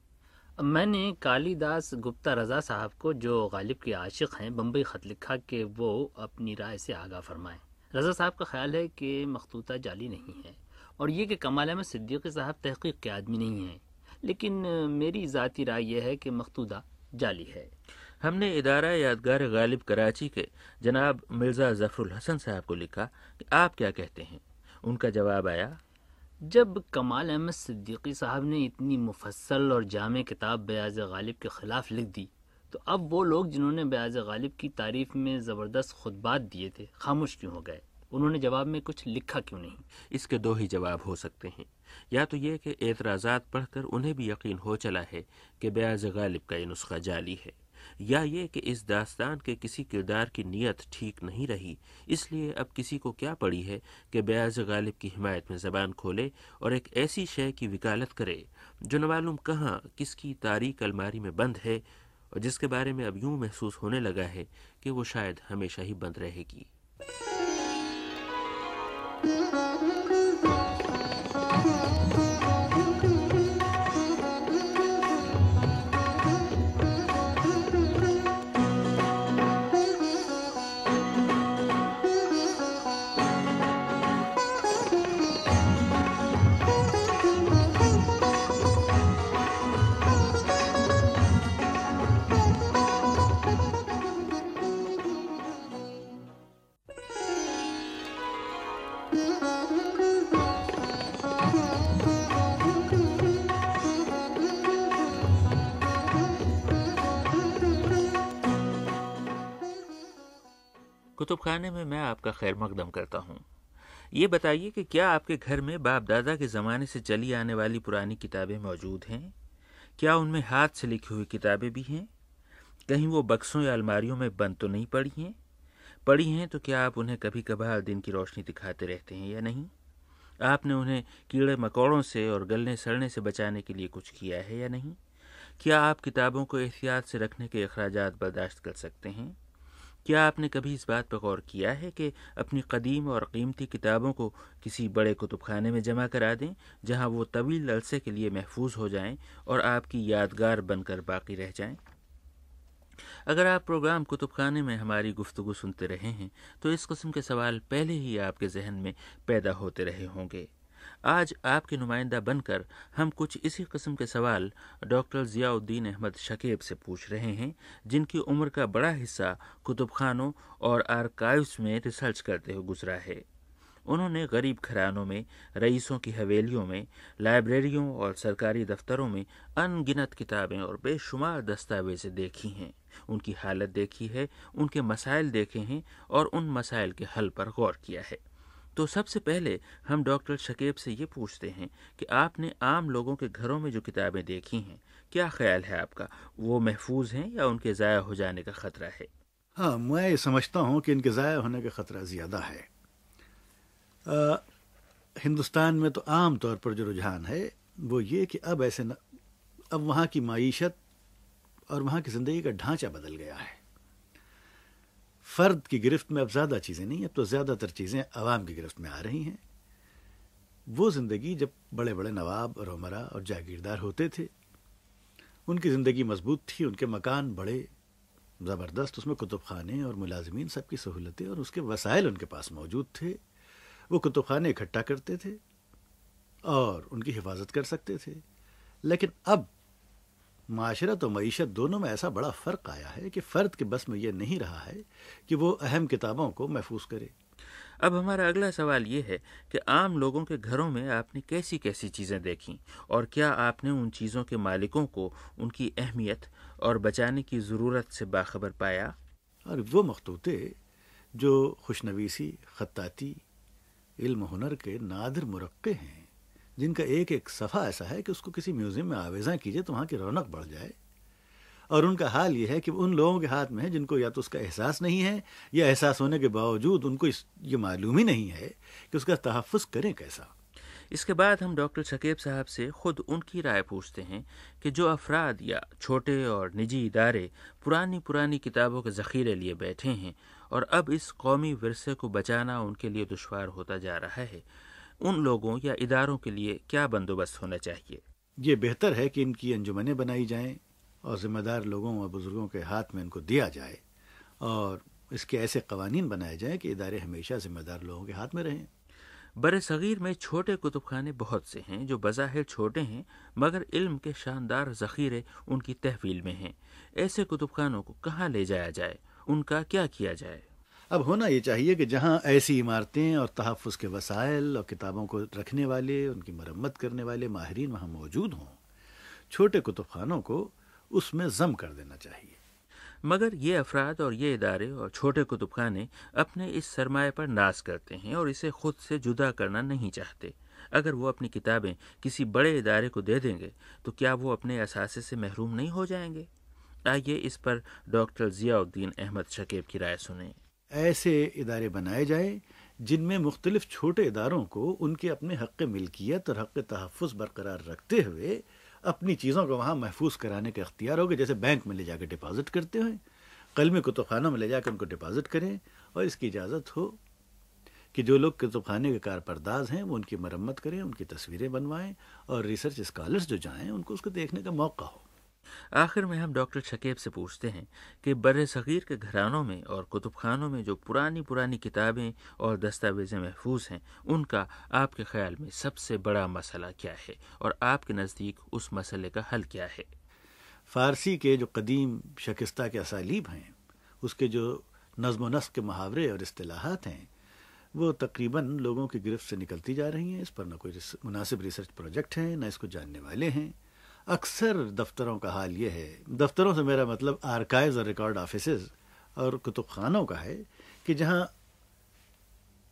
मैंने कालीदास गुप्ता रजा साहब को, जो गालिब के आशिक हैं, बम्बई ख़त लिखा कि वो अपनी राय से आगाह फरमाएँ। रजा साहब का ख्याल है कि मखतूता जाली नहीं है, और ये कि कमाल अहमद सिद्दीकी साहब तहकीक के आदमी नहीं हैं। लेकिन मेरी ज़ाती राय यह है कि मखतूदा जाली है। हमने इदारा यादगार गालिब कराची के जनाब मिर्ज़ा जफरुल हसन साहब को लिखा कि आप क्या कहते हैं? उनका जवाब आया जब कमाल अहमद सिद्दीकी साहब ने इतनी मुफसल और जाम किताब बयाज गालिब के ख़िलाफ़ लिख दी तो अब वो लोग जिन्होंने बयाज गालिब की तारीफ़ में ज़बरदस्त खुतबात दिए थे खामोश क्यों हो गए? उन्होंने जवाब में कुछ लिखा क्यों नहीं? इसके दो ही जवाब हो सकते हैं। या तो ये कि एतराज़ात पढ़कर उन्हें भी यकीन हो चला है कि ब्याज गालिब का ये नुस्खा जाली है। या ये कि इस दास्तान के किसी किरदार की नीयत ठीक नहीं रही, इसलिए अब किसी को क्या पड़ी है कि बयाज गालिब की हिमायत में ज़बान खोले और एक ऐसी शय की वकालत करे, जो न मालूम कहाँ, किसकी तारीख अलमारी में बंद है और जिसके बारे में अब यूँ महसूस होने लगा है कि वो शायद हमेशा ही बंद रहेगी। कुतुब खाने में मैं आपका खैर मकदम करता हूँ। ये बताइए कि क्या आपके घर में बाप दादा के ज़माने से चली आने वाली पुरानी किताबें मौजूद हैं? क्या उनमें हाथ से लिखी हुई किताबें भी हैं? कहीं वो बक्सों या अलमारियों में बंद तो नहीं पड़ी हैं? पड़ी हैं तो क्या आप उन्हें कभी कभार दिन की रोशनी दिखाते रहते हैं या नहीं? आपने उन्हें कीड़े मकोड़ों से और गलने सड़ने से बचाने के लिए कुछ किया है या नहीं? क्या आप किताबों को एहतियात से रखने के अखराज बर्दाश्त कर सकते हैं? क्या आपने कभी इस बात पर गौर किया है कि अपनी कदीम और कीमती किताबों को किसी बड़े कुतुब खाने में जमा करा दें, जहाँ वो तवील अरसे के लिए महफूज हो जाएँ और आपकी यादगार बनकर बाकी रह जाएँ? अगर आप प्रोग्राम कुतुब खाने में हमारी गुफ्तु सुनते रहे हैं तो इस किस्म के सवाल पहले ही आपके जहन में पैदा होते रहे होंगे आज आपके नुमाइंदा बनकर हम कुछ इसी किस्म के सवाल डॉक्टर ज़ियाउद्दीन अहमद शकीब से पूछ रहे हैं, जिनकी उम्र का बड़ा हिस्सा कुतुब खानों और आर्काइव्स में रिसर्च करते हुए गुजरा है। उन्होंने गरीब घरानों में, रईसों की हवेलियों में, लाइब्रेरियों और सरकारी दफ्तरों में अनगिनत किताबें और बेशुमार दस्तावेजें देखी हैं। उनकी हालत देखी है, उनके मसाइल देखे हैं और उन मसाइल के हल पर गौर किया है। तो सबसे पहले हम डॉक्टर शकेब से ये पूछते हैं कि आपने आम लोगों के घरों में जो किताबें देखी हैं क्या ख्याल है आपका? वो महफूज हैं या उनके ज़ाया हो जाने का ख़तरा है? हाँ मैं ये समझता हूँ कि इनके ज़ाया होने का ख़तरा ज़्यादा है। आ, हिंदुस्तान में तो आम तौर पर जो रुझान है वो ये कि अब ऐसे न, अब वहाँ की मीशत और वहाँ की ज़िंदगी का ढांचा बदल गया है। फ़र्द की गिरफ्त में अब ज़्यादा चीज़ें नहीं, अब तो ज़्यादातर चीज़ें आवाम की गिरफ्त में आ रही हैं। वो ज़िंदगी जब बड़े बड़े नवाब और उमरा और जागीरदार होते थे, उनकी ज़िंदगी मज़बूत थी, उनके मकान बड़े, ज़बरदस्त, उसमें कुतुब खाने और मुलाजमीन सबकी सहूलतें और उसके वसाइल उनके पास मौजूद थे। वो कुतुब खाने इकट्ठा करते थे और उनकी हिफाजत कर सकते थे। लेकिन अब माशरत और मीशत दोनों में ऐसा बड़ा फ़र्क आया है कि फ़र्द के बस में यह नहीं रहा है कि वो अहम किताबों को महफूज करे। अब हमारा अगला सवाल ये है कि आम लोगों के घरों में आपने कैसी कैसी चीज़ें देखी और क्या आपने उन चीज़ों के मालिकों को उनकी अहमियत और बचाने की ज़रूरत से बाखबर पाया? और वो मखतूते जो खुशनवीसी ख़त्ताती इल्म हुनर के नादिर मुरक्के हैं। जिनका एक एक सफ़ा ऐसा है कि उसको किसी म्यूज़ियम में आवेज़ा कीजिए तो वहाँ की रौनक बढ़ जाए। और उनका हाल यह है कि उन लोगों के हाथ में है जिनको या तो उसका एहसास नहीं है या एहसास होने के बावजूद उनको इस, ये मालूम ही नहीं है कि उसका तहफ़ करें कैसा। इसके बाद हम डॉक्टर शकीब साहब से खुद उनकी राय पूछते हैं कि जो अफराद या छोटे और निजी इदारे पुरानी पुरानी किताबों के ज़ख़ीरे लिए बैठे हैं और अब इस कौमी विरसे को बचाना उनके लिए दुशवार होता जा रहा है उन लोगों या इदारों के लिए क्या बंदोबस्त होना चाहिए? ये बेहतर है कि इनकी अंजुमनें बनाई जाएँ और ज़िम्मेदार लोगों और बुज़ुर्गों के हाथ में इनको दिया जाए और इसके ऐसे कवानीन बनाए जाएँ कि इदारे हमेशा ज़िम्मेदार लोगों के हाथ में रहें। बर सग़ीर में छोटे कुतुब खाने बहुत से हैं जो बज़ाहिर छोटे हैं मगर इल्म के शानदार ज़ख़ीरे उनकी तहवील में हैं। ऐसे कुतुब खानों को कहाँ ले जाया जाए? उनका क्या किया जाए? अब होना ये चाहिए कि जहाँ ऐसी इमारतें और तहफ़ के वसाइल और किताबों को रखने वाले, उनकी मरम्मत करने वाले माहरीन वहाँ मौजूद हों, छोटे कुतुब खानों को उसमें जम कर देना चाहिए। मगर ये अफराद और ये इदारे और छोटे कुतुब खाने अपने इस सरमाए पर नाज करते हैं और इसे खुद से जुदा करना नहीं चाहते। अगर वो अपनी किताबें किसी बड़े इदारे को दे देंगे तो क्या वो अपने असासे से महरूम नहीं हो जाएँगे? आइए इस पर डॉक्टर जियाउद्दीन अहमद शकीब की राय सुने। ऐसे इदारे बनाए जाए, जिनमें मुख्तलिफ़ छोटे इदारों को उनके अपने हक़ मिल्कियत और हक़ तहफ़ बरकरार रखते हुए अपनी चीज़ों को वहाँ महफूज कराने का अख्तियार होगा। जैसे बैंक में ले जाकर डिपॉजिट करते हैं कलमी कुतुबखानों में ले जाकर उनको डिपॉजिट करें और इसकी इजाज़त हो कि जो लोग कुतुबखाने के कारपरदाज हैं, वो उनकी मरम्मत करें, उनकी तस्वीरें बनवाएँ और रिसर्च स्कॉलर्स जो जाएँ, उनको उसको देखने का मौका हो। आखिर में हम डॉक्टर शकीब से पूछते हैं कि बर सग़ीर के घरानों में और कुतुब खानों में जो पुरानी पुरानी किताबें और दस्तावेज़ें महफूज हैं, उनका आपके ख्याल में सबसे बड़ा मसला क्या है और आपके नज़दीक उस मसले का हल क्या है? फ़ारसी के जो कदीम शकिस्ता के असालीब हैं, उसके जो नज़म नस्क के मुहावरे और असलाहत हैं, वो तकरीबन लोगों की गिरफ्त से निकलती जा रही हैं। इस पर न कोई मुनासिब रिसर्च प्रोजेक्ट हैं, न इसको जानने वाले हैं। अक्सर दफ्तरों का हाल ये है। दफ्तरों से मेरा मतलब आर्काइव और रिकॉर्ड ऑफ़िस और कुतुब खानों का है कि जहाँ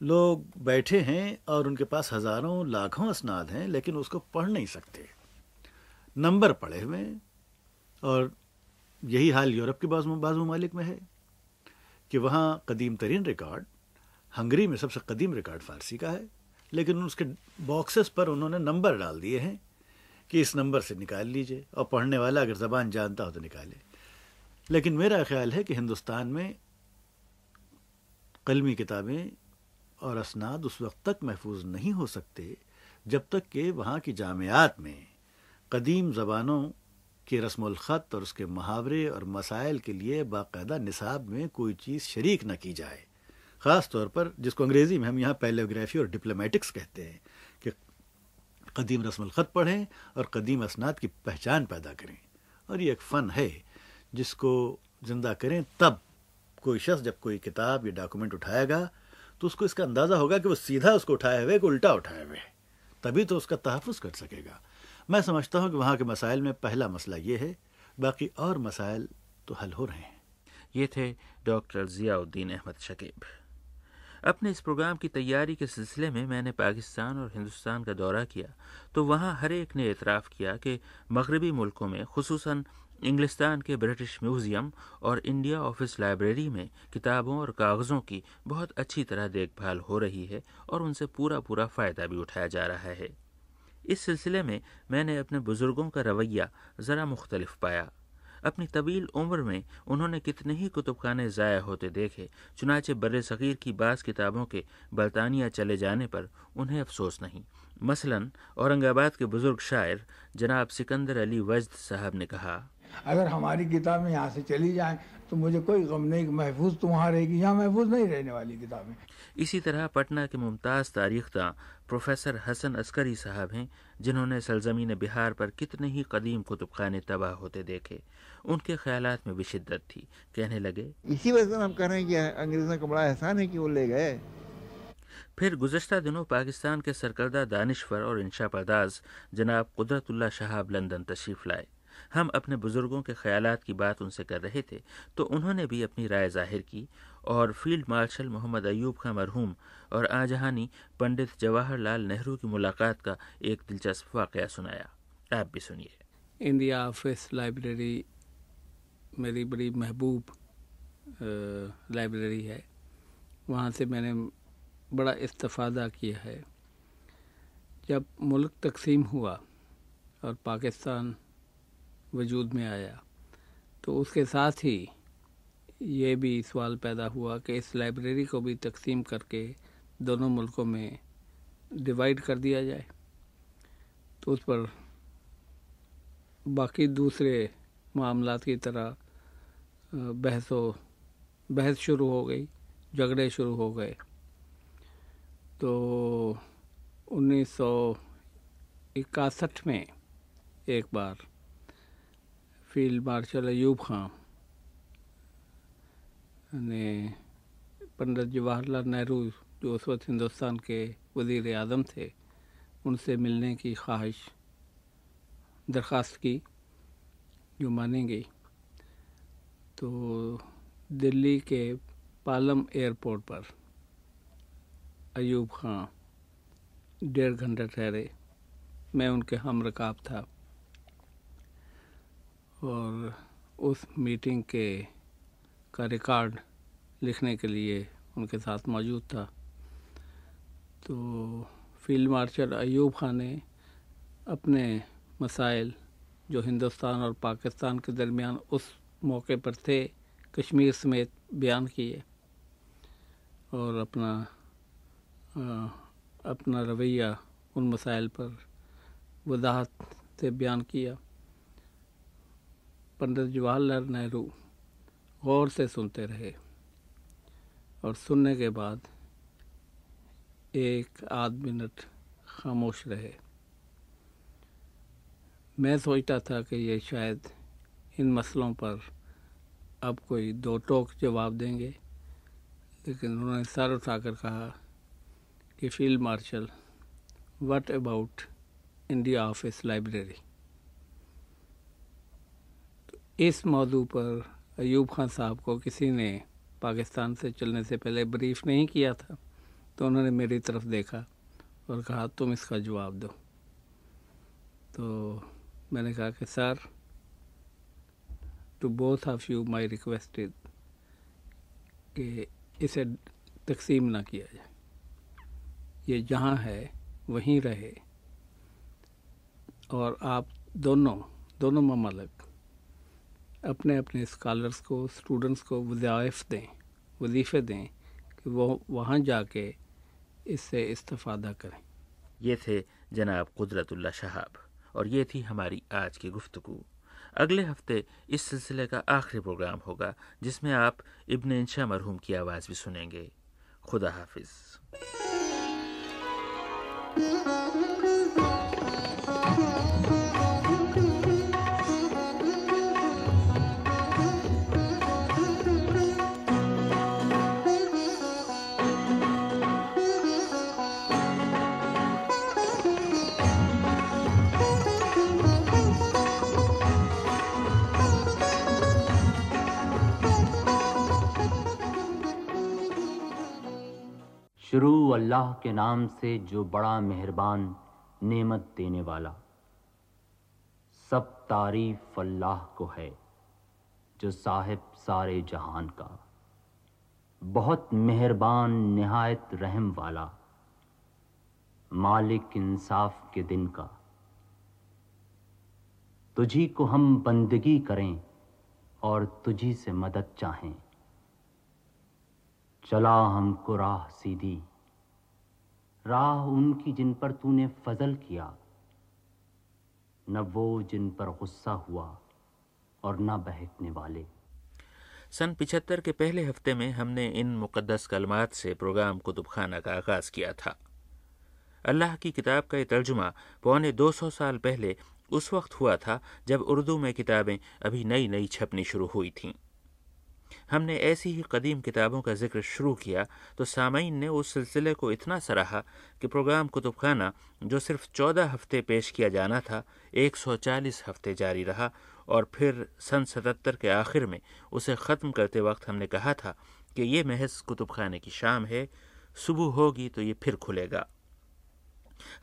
लोग बैठे हैं और उनके पास हज़ारों, लाखों असनाद हैं, लेकिन उसको पढ़ नहीं सकते। नंबर पढ़े हुए और यही हाल यूरोप के बाज़ बाज़ ममालिक में है कि वहाँ कदीम तरीन रिकॉर्ड हंगरी में सबसे कदीम रिकॉर्ड फ़ारसी का है, लेकिन उसके बॉक्सेस पर उन्होंने नंबर डाल दिए हैं। कि इस नंबर से निकाल लीजिए और पढ़ने वाला अगर ज़बान जानता हो तो निकाले। लेकिन मेरा ख्याल है कि हिंदुस्तान में कलमी किताबें और असनाद उस वक्त तक महफूज नहीं हो सकते जब तक कि वहाँ की जामियात में कदीम ज़बानों के रस्म ख़त और उसके मुहावरे और मसाइल के लिए बाकायदा निसाब में कोई चीज़ शरीक न की जाए। ख़ास तौर पर, जिसको अंग्रेज़ी में हम यहाँ पैलोग्राफी और डिप्लोमेटिक्स कहते हैं कदीम रस्म ख़त पढ़ें और कदीम असनाद की पहचान पैदा करें। और ये एक फ़न है जिसको ज़िंदा करें तब कोई शख्स जब कोई किताब या डॉक्यूमेंट उठाएगा तो उसको इसका अंदाज़ा होगा कि वो सीधा उसको उठाए हुए कि उल्टा उठाए हुए। तभी तो उसका तहफ़ कर सकेगा। मैं समझता हूँ कि वहाँ के मसाइल में पहला मसला ये है, बाकी और मसाइल तो हल हो रहे हैं। ये थे डॉक्टर ज़ियाउद्दीन अहमद शकीब। अपने इस प्रोग्राम की तैयारी के सिलसिले में मैंने पाकिस्तान और हिंदुस्तान का दौरा किया तो वहाँ हर एक ने इतराफ़ किया कि मगरबी मुल्कों में खसूस इंग्लिस्तान के ब्रिटिश म्यूज़ियम और इंडिया ऑफ़िस लाइब्रेरी में किताबों और कागज़ों की बहुत अच्छी तरह देखभाल हो रही है और उनसे पूरा पूरा फ़ायदा भी उठाया जा रहा है। इस सिलसिले में मैंने अपने बुज़ुर्गों का रवैया ज़रा मुख्तलिफ़ पाया। अपनी तवील उम्र में उन्होंने कितने ही कुतुब खाने ज़ाया होते देखे चुनाचे बर सग़ीर की बाज़ किताबों के बरतानिया चले जाने पर उन्हें अफसोस नहीं। मसलन औरंगाबाद के बुज़ुर्ग शायर जनाब सिकंदर अली वजद साहब ने कहा अगर हमारी किताबें यहाँ से चली जाएँ तो मुझे कोई गम नहीं महफूज तो वहाँ रहेगी यहाँ महफूज नहीं रहने वाली किताबें. इसी तरह पटना के मुमताज़ तारीखदा प्रोफेसर हसन अस्करी साहब हैं जिन्होंने सरजमीन बिहार पर कितने ही कदीम कुतुब खाने तबाह होते देखे उनके ख्याल में भी शिद्दत थी। कहने लगे इसी वजह से हम कह रहे हैं कि अंग्रेज़ों का बड़ा एहसान है कि वो ले गए। फिर गुजशत दिनों पाकिस्तान के सरकर्दा दानश्वर और इंशा परदाज जनाब कुदरतुल्ला शहाब लंदन तशरीफ़ लाए। हम अपने बुज़ुर्गों के ख्याल की बात उनसे कर रहे थे तो उन्होंने भी अपनी राय ज़ाहिर की और फ़ील्ड मार्शल मोहम्मद अयूब खां मरहूम और आजहानी पंडित जवाहरलाल नेहरू की मुलाकात का एक दिलचस्प वाक़ सुनाया। आप भी सुनिए। इंडिया ऑफ़िस लाइब्रेरी मेरी बड़ी महबूब लाइब्रेरी है। वहाँ से मैंने बड़ा इस्तफ़ादा किया है। जब मुल्क तकसीम हुआ और पाकिस्तान वजूद में आया तो उसके साथ ही ये भी सवाल पैदा हुआ कि इस लाइब्रेरी को भी तकसीम करके दोनों मुल्कों में डिवाइड कर दिया जाए। तो उस पर बाकी दूसरे मामला की तरह बहसो, बहस शुरू हो गई, झगड़े शुरू हो गए। तो उन्नीस सौ इकसठ में एक बार फ़ील्ड मार्शल अयूब खां ने पंडित जवाहरलाल नेहरू जो उस वक्त हिंदुस्तान के वज़ी अजम थे उनसे मिलने की ख्वाहिश दरख्वास्त की जो मानी गई तो दिल्ली के पालम एयरपोर्ट पर अयूब खां डेढ़ घंटा ठहरे मैं उनके हम रकाब था और उस मीटिंग के का रिकॉर्ड लिखने के लिए उनके साथ मौजूद था। तो फ़ील्ड मार्शल अयूब खान ने अपने मसाइल जो हिंदुस्तान और पाकिस्तान के दरमियान उस मौके पर थे कश्मीर समेत बयान किए और अपना आ, अपना रवैया उन मसाइल पर वजाहत से बयान किया। पंडित जवाहरलाल नेहरू गौर से सुनते रहे और सुनने के बाद एक आध मिनट खामोश रहे। मैं सोचता था कि ये शायद इन मसलों पर अब कोई दो टोक जवाब देंगे, लेकिन उन्होंने सर उठाकर कहा कि field marshal what about India office library तो इस मौजू पर अयूब खान साहब को किसी ने पाकिस्तान से चलने से पहले ब्रीफ नहीं किया था तो उन्होंने मेरी तरफ़ देखा और कहा, तुम इसका जवाब दो। तो मैंने कहा कि, sir to both of you my requested कि इसे तकसीम ना किया जाए। ये जहाँ है, वहीं रहे और आप दोनों दोनों ममालक अपने अपने स्कॉलर्स को स्टूडेंट्स को वज़ाइफ दें, वजीफ़े दें कि वो वहाँ जाके इससे इस्तफ़ादा करें। ये थे जनाब कुदरतुल्ला शहाब और ये थी हमारी आज की गुफ्तु अगले हफ़्ते इस सिलसिले का आखिरी प्रोग्राम होगा, जिसमें आप इब्न इंशा मरहूम की आवाज़ भी सुनेंगे। खुदा हाफिज़। शुरू अल्लाह के नाम से जो बड़ा मेहरबान नेमत देने वाला। सब तारीफ़ अल्लाह को है, जो साहिब सारे जहान का। बहुत मेहरबान नहायत रहम वाला, मालिक इंसाफ के दिन का। तुझी को हम बंदगी करें और तुझी से मदद चाहें। चला हमको राह सीधी। राह उनकी जिन पर तूने फजल किया, न वो जिन पर गुस्सा हुआ और न बहकने वाले। सन पिछहत्तर के पहले हफ़्ते में हमने इन मुकद्दस कलमात से प्रोग्राम कुतुब खाना का आगाज़ किया था। अल्लाह की किताब का यह तर्जुमा पौने 200 साल पहले उस वक्त हुआ था जब उर्दू में किताबें अभी नई नई छपनी शुरू हुई थीं। हमने ऐसी ही कदीम किताबों का ज़िक्र शुरू किया तो सामीन ने उस सिलसिले को इतना सराहा कि प्रोग्राम कुतुब खाना जो सिर्फ़ चौदह हफ़्ते पेश किया जाना था, एक सौ चालीस हफ़्ते जारी रहा, और फिर सन सतहत्तर के आखिर में उसे ख़त्म करते वक्त हमने कहा था कि ये महज कुतुब खाने की शाम है, सुबह होगी तो ये फिर खुलेगा।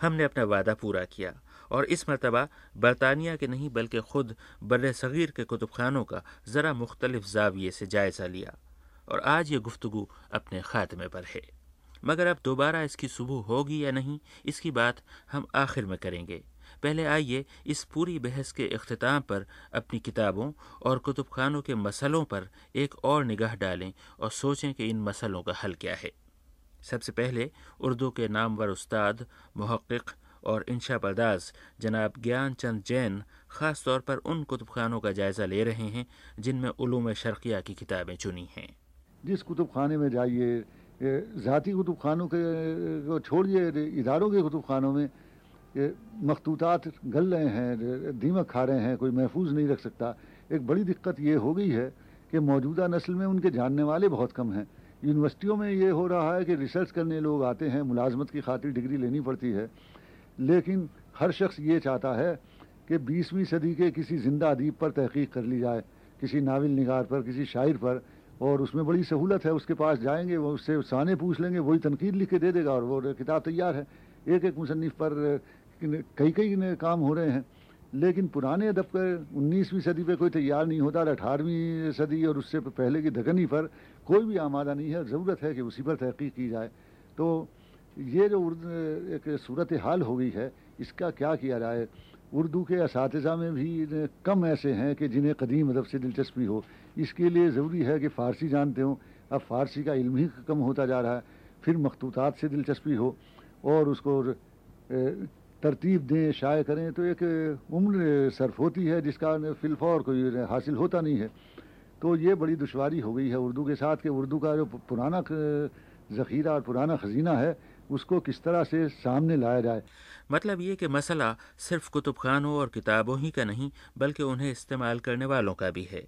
हमने अपना वादा पूरा किया। और इस मरतबा बरतानिया के नहीं, बल्कि ख़ुद बर सग़ीर के कुतुब खानों का ज़रा मुख्तलिफ़ जाविये से जायज़ा लिया और आज ये गुफ्तु अपने ख़ात्मे पर है। मगर अब दोबारा इसकी सुबह होगी या नहीं, इसकी बात हम आखिर में करेंगे। पहले आइए इस पूरी बहस के अख्ताम पर अपनी किताबों और कुतुब खानों के मसलों पर एक और निगाह डालें और सोचें कि इन मसलों का हल क्या है। सबसे पहले उर्दू के नामवर उस्ताद महक़ और इंशा परदाज जनाब ज्ञान चंद जैन ख़ास तौर पर उन कुतुब खानों का जायज़ा ले रहे हैं, जिनमें उलूम शर्किया की किताबें चुनी हैं। जिस कुतुब खाने में जाइए ज़ाती कुतुब खानों के, को छोड़िए इदारों के कुतुब खानों में मखतूतात गल रहे हैं दीमक खा रहे हैं, कोई महफूज नहीं रख सकता। एक बड़ी दिक्कत ये हो गई है कि मौजूदा नस्ल में उनके जानने वाले बहुत कम हैं। यूनिवर्सिटियों में ये हो रहा है कि रिसर्च करने लोग आते हैं, मुलाजमत की खातिर डिग्री लेनी पड़ती है। लेकिन हर शख्स ये चाहता है कि बीसवीं सदी के किसी ज़िंदा अदीब पर तहकीक कर ली जाए, किसी नाविल निगार पर, किसी शायर पर, और उसमें बड़ी सहूलत है, उसके पास जाएँगे, वो उससे साने पूछ लेंगे, वही तनकीद लिख के दे देगा, और वो किताब तैयार है। एक एक मुसनफ़ पर कई कई काम हो रहे हैं। लेकिन पुराने अदब के उन्नीसवीं सदी पे कोई तैयार नहीं होता, और अठारहवीं सदी और उससे पहले की दगनी पर कोई भी आमादा नहीं है ज़रूरत है कि उसी पर तहकीक की जाए। तो ये जो एक सूरत हाल हो गई है, इसका क्या किया जाए? उर्दू के इस में भी कम ऐसे हैं कि जिन्हें कदीम अदब से दिलचस्पी हो। इसके लिए ज़रूरी है कि फ़ारसी जानते हों। अब फ़ारसी का इल्म ही कम होता जा रहा है, फिर मखतूतात से दिलचस्पी हो और उसको तरतीब दें, शाये करें तो एक उम्र सर्फ होती है जिसका फिलफौर कोई हासिल होता नहीं है। तो ये बड़ी दुशारी हो गई है उर्दू के साथ कि उर्दू का जो पुराना ज़ख़ीरा और पुराना ख़जीना है उसको किस तरह से सामने लाया जाए। मतलब ये कि मसला सिर्फ़ कुतुब खानों और किताबों ही का नहीं बल्कि उन्हें इस्तेमाल करने वालों का भी है।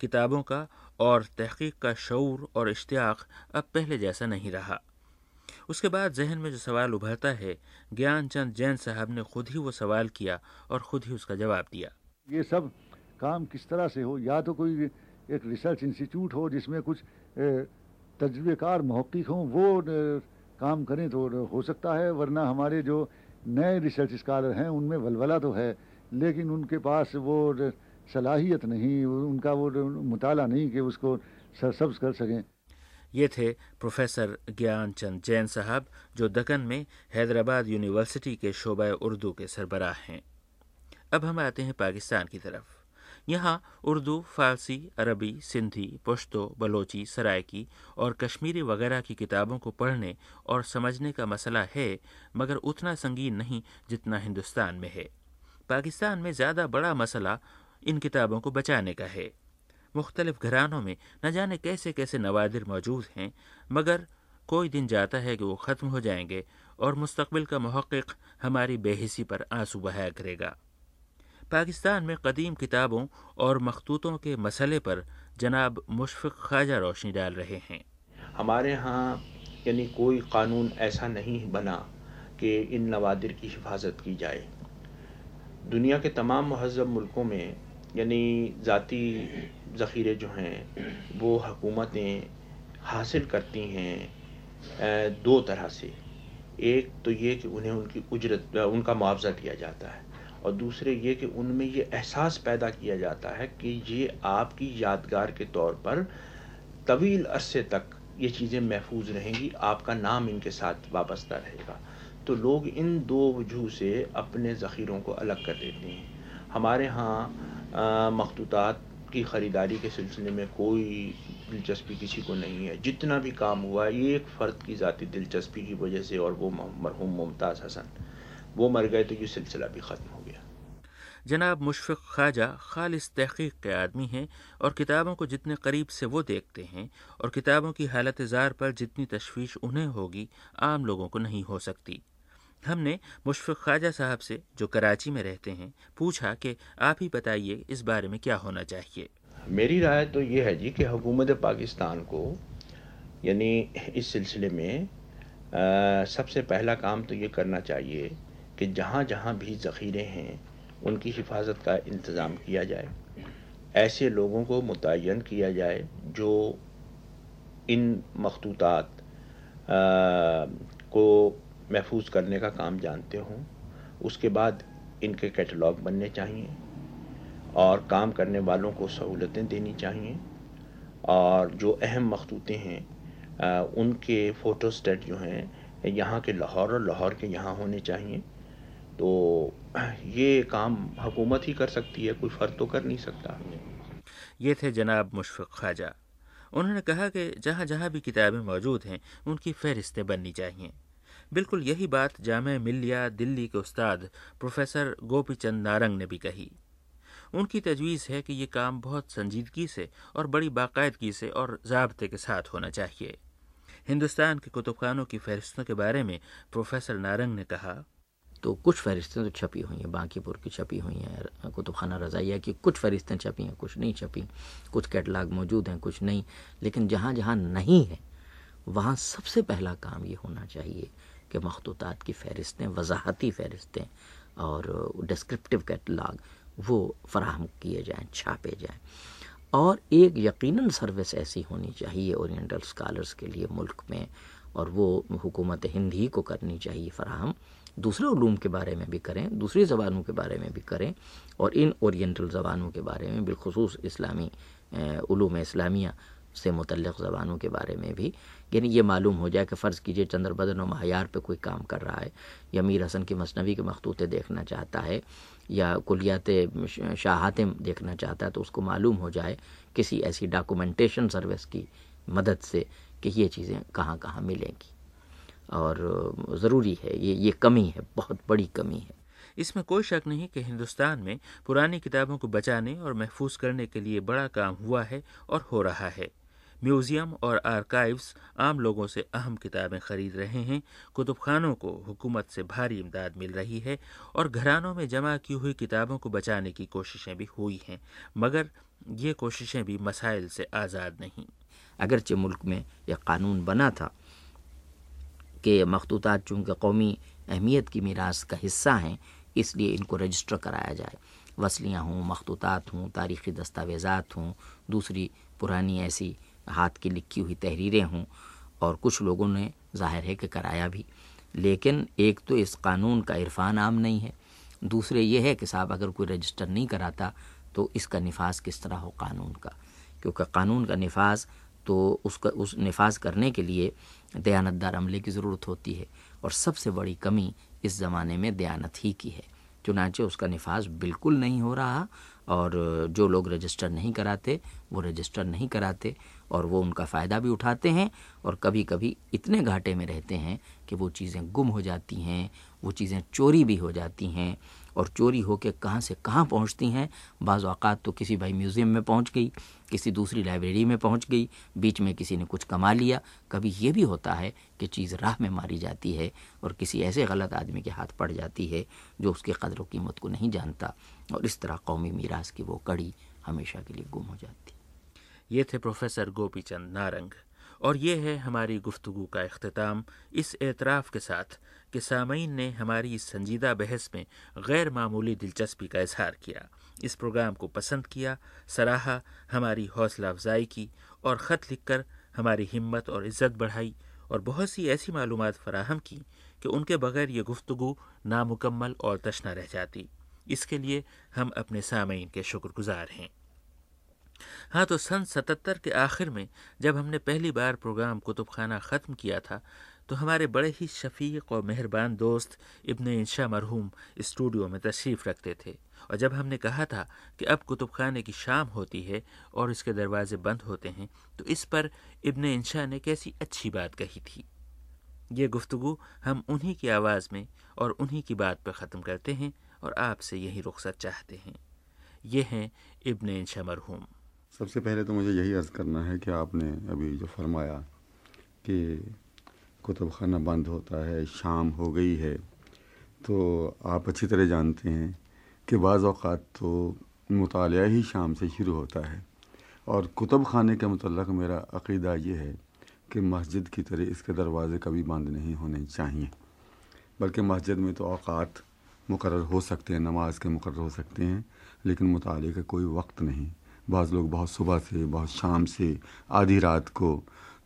किताबों का और तहकीक का शौर और इश्तियाक अब पहले जैसा नहीं रहा। उसके बाद जहन में जो सवाल उभरता है ज्ञान चंद जैन साहब ने खुद ही वो सवाल किया और खुद ही उसका जवाब दिया। ये सब काम किस तरह से हो? या तो कोई एक रिसर्च इंस्टीट्यूट हो जिसमें कुछ तजर्बेकार महक्क हों वो काम करें तो हो सकता है, वरना हमारे जो नए रिसर्च स्कॉलर हैं, उनमें वलवला तो है, लेकिन उनके पास वो सलाहियत नहीं, उनका वो मुताला नहीं कि उसको सरसब्ज कर सकें। ये थे प्रोफेसर ज्ञान चंद जैन साहब, जो दक्कन में हैदराबाद यूनिवर्सिटी के शोबा उर्दू के सरबराह हैं। अब हम आते हैं पाकिस्तान की तरफ़। यहाँ उर्दू, फारसी, अरबी, सिंधी, पश्तो, बलोची सराइकी और कश्मीरी वगैरह की किताबों को पढ़ने और समझने का मसला है, मगर उतना संगीन नहीं जितना हिंदुस्तान में है। पाकिस्तान में ज़्यादा बड़ा मसला इन किताबों को बचाने का है। मुख्तलिफ़ घरानों में न जाने कैसे कैसे नवादिर मौजूद हैं, मगर कोई दिन जाता है कि वो ख़त्म हो जाएँगे और मुस्तबिल का महक़ हमारी बेहिसी पर आँसू बहाया करेगा। पाकिस्तान में कदीम किताबों और मखतूतों के मसले पर जनाब मुशफ़ ख्वाजा रोशनी डाल रहे हैं। हमारे यहाँ, यानी कोई कानून ऐसा नहीं बना कि इन नवादिर की हिफाजत की जाए। दुनिया के तमाम महजब मुल्कों में, यानी ज़ाती ज़ख़ीरे जो हैं, वो हकूमतें हासिल करती हैं दो तरह से। एक तो ये कि उन्हें उनकी उजरत, उनका मुआवजा दिया जाता है। और दूसरे ये कि उनमें ये एहसास पैदा किया जाता है कि ये आपकी यादगार के तौर पर तवील अरसे तक ये चीज़ें महफूज रहेंगी, आपका नाम इनके साथ वाबस्ता रहेगा। तो लोग इन दो वजूह से अपने ज़ख़ीरों को अलग कर देते हैं। हमारे यहाँ मखतूतात की ख़रीदारी के सिलसिले में कोई दिलचस्पी किसी को नहीं है। जितना भी काम हुआ, ये एक फ़र्द की ज़ाती दिलचस्पी की वजह से और वो मरहूम मुमताज़ हसन, वो मर गए तो ये सिलसिला भी ख़त्म हो जनाब मुशफ़ ख्वाजा खालिस तहकीक के आदमी हैं और किताबों को जितने करीब से वो देखते हैं और किताबों की हालत ज़ार पर जितनी तशवीश उन्हें होगी आम लोगों को नहीं हो सकती। हमने मुशफ़ ख्वाजा साहब से जो कराची में रहते हैं पूछा कि आप ही बताइए इस बारे में क्या होना चाहिए। मेरी राय तो ये है जी कि हुकूमत पाकिस्तान को यानी इस सिलसिले में आ, सबसे पहला काम तो ये करना चाहिए कि जहाँ जहाँ भी ज़ख़ीरे हैं उनकी हिफाजत का इंतज़ाम किया जाए। ऐसे लोगों को मुतन किया जाए जो इन मखतूत को महफूज करने का काम जानते हों। उसके बाद इनके कैटलॉग बनने चाहिए और काम करने वालों को सहूलतें देनी चाहिए और जो अहम मखतूतें हैं उनके फ़ोटो फोटोस्टेट जो हैं, यहाँ के लाहौर और लाहौर के यहाँ होने चाहिए। तो ये काम हुकूमत ही कर सकती है, कोई फ़र्क तो कर नहीं सकता। ये थे जनाब मुशफ़ ख्वाजा। उन्होंने कहा कि जहाँ जहाँ भी किताबें मौजूद हैं, उनकी फहरिस्तें बननी चाहिए। बिल्कुल यही बात जाम मिलिया दिल्ली के उस्ताद प्रोफेसर गोपी चंद नारंग ने भी कही। उनकी तजवीज़ है कि ये काम बहुत संजीदगी से और बड़ी बाकायदगी से और जबते के साथ होना चाहिए। हिंदुस्तान के कुतुबखानों की फहरिस्तों के बारे में प्रोफेसर नारंग ने कहा तो कुछ फहरिस्तें तो छपी हुई हैं, बांकीपुर की छपी हुई हैं कुतुब खाना रज़ाइया की कुछ फहरिस्तें छपी हैं, कुछ नहीं छपी, कुछ कैटलाग मौजूद हैं, कुछ नहीं, लेकिन जहाँ जहाँ नहीं है, वहाँ सबसे पहला काम ये होना चाहिए कि मखतूतात की फ़हरिस्तें, वजाहती फ़हरिस्तें और डिस्क्रिप्टिव कैटलाग वो फराहम किए जाएँ, छापे जाएँ। और एक यकीनन सर्विस ऐसी होनी चाहिए ओरिएंटल स्कॉलर्स के लिए मुल्क में और वो हुकूमत हिंद को करनी चाहिए फ़राहम। दूसरे ूम के बारे में भी करें, दूसरी ज़बानों के बारे में भी करें, और इन ओरिएंटल ज़बानों के बारे में, बिलखसूस इस्लामी ूम इस्लामिया से मुतलक ज़बानों के बारे में भी। यानी ये मालूम हो जाए कि फ़र्ज़ कीजिए चंद्र बदन और महायार पर कोई काम कर रहा है, या मीर हसन की मसनवी के मखतूतें देखना चाहता है, या कुलियात शाहातें देखना चाहता है तो उसको मालूम हो जाए किसी ऐसी डॉक्यूमेंटेशन सर्विस की मदद से कि ये चीज़ें कहाँ कहाँ मिलेंगी। और ज़रूरी है ये ये कमी है बहुत बड़ी कमी है। इसमें कोई शक नहीं कि हिंदुस्तान में पुरानी किताबों को बचाने और महफूज करने के लिए बड़ा काम हुआ है और हो रहा है। म्यूज़ियम और आर्काइव्स आम लोगों से अहम किताबें खरीद रहे हैं। कुतुबखानों को हुकूमत से भारी इमदाद मिल रही है और घरानों में जमा की हुई किताबों को बचाने की कोशिशें भी हुई हैं मगर ये कोशिशें भी मसाइल से आज़ाद नहीं। अगरचे मुल्क में यह कानून बना था कि मखतूत चूँकि कौमी अहमियत की मीरास का हिस्सा हैं, इसलिए इनको रजिस्टर कराया जाए। वसलियाँ हों मखतूत हों, तारीख़ी दस्तावेज़ात हों, दूसरी पुरानी ऐसी हाथ की लिखी हुई तहरीरें हों, और कुछ लोगों ने ज़ाहिर है कि कराया भी। लेकिन एक तो इस कानून का इरफान आम नहीं है। दूसरे ये है कि साहब, अगर कोई रजिस्टर नहीं कराता तो इसका नफाज किस तरह हो कानून का? क्योंकि कानून का नफाज तो उसका, उस नफाज करने के लिए दयानतदार अमले की ज़रूरत होती है और सबसे बड़ी कमी इस ज़माने में दयानत ही की है। चुनाचे उसका नफाज बिल्कुल नहीं हो रहा और जो लोग रजिस्टर नहीं कराते, वो रजिस्टर नहीं कराते और वो उनका फ़ायदा भी उठाते हैं और कभी कभी इतने घाटे में रहते हैं कि वो चीज़ें गुम हो जाती हैं, वो चीज़ें चोरी भी हो जाती हैं और चोरी होकर कहाँ से कहाँ पहुँचती हैं बाज़ अवत तो किसी भाई म्यूज़ियम में पहुँच गई, किसी दूसरी लाइब्रेरी में पहुँच गई, बीच में किसी ने कुछ कमा लिया, कभी ये भी होता है कि चीज़ राह में मारी जाती है और किसी ऐसे गलत आदमी के हाथ पड़ जाती है जो उसके कदर व कीमत को नहीं जानता और इस तरह कौमी मीरास की वो कड़ी हमेशा के लिए गुम हो जाती। ये थे प्रोफेसर गोपीचंद नारंग और ये है हमारी गुफ्तु का अख्ताम इस एतराफ़ के साथ कि सामीन ने हमारी इस संजीदा बहस में गैर मामूली दिलचस्पी का इजहार किया। इस प्रोग्राम को पसंद किया, सराहा, हमारी हौसला अफजाई की और ख़त लिख कर हमारी हिम्मत और इज़्ज़त बढ़ाई और बहुत सी ऐसी मालूम फ़राहम की कि उनके बगैर ये गुफ्तु नामुकम्मल और तशना रह जाती। इसके लिए हम अपने सामीन के शुक्रगुजार हैं। हाँ तो सन सतहत्तर के आखिर में जब हमने पहली बार प्रोग्राम कुतुब खाना ख़त्म किया था तो हमारे बड़े ही शफीक और मेहरबान दोस्त इब्न इंशा मरहूम स्टूडियो में तशरीफ़ रखते थे। और जब हमने कहा था कि अब कुतुब खाने की शाम होती है और इसके दरवाजे बंद होते हैं तो इस पर इब्न इंशा ने कैसी अच्छी बात कही थी। ये गुफ्तु हम उन्हीं की आवाज़ में और उन्हीं की बात पर ख़त्म करते हैं और आपसे यही रुख्सत चाहते हैं। ये हैं इब्न इंशा मरहूम। सबसे पहले तो मुझे यही अर्ज़ करना है कि आपने अभी जो फरमाया कि कुतुब खाना बंद होता है, शाम हो गई है तो आप अच्छी तरह जानते हैं कि बाज़ अवत तो मुताल ही शाम से शुरू होता है। और कुतुब खाने के मतलब मेरा अकीदा ये है कि मस्जिद की तरह इसके दरवाज़े कभी बंद नहीं होने चाहिए, बल्कि मस्जिद में तो अवकात मुकर हो सकते हैं, नमाज़ के मुकर हो सकते हैं, लेकिन मुताले का कोई वक्त नहीं। बाज़ लोग बहुत सुबह से, बहुत शाम से, आधी रात को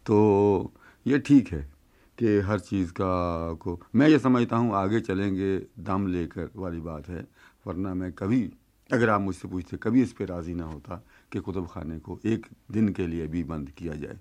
तो ये ठीक है। कि हर चीज़ का को, मैं ये समझता हूँ आगे चलेंगे, दम लेकर वाली बात है, वरना मैं कभी, अगर आप मुझसे पूछते, कभी इस पर राज़ी ना होता कि कुतुब खाने को एक दिन के लिए भी बंद किया जाए।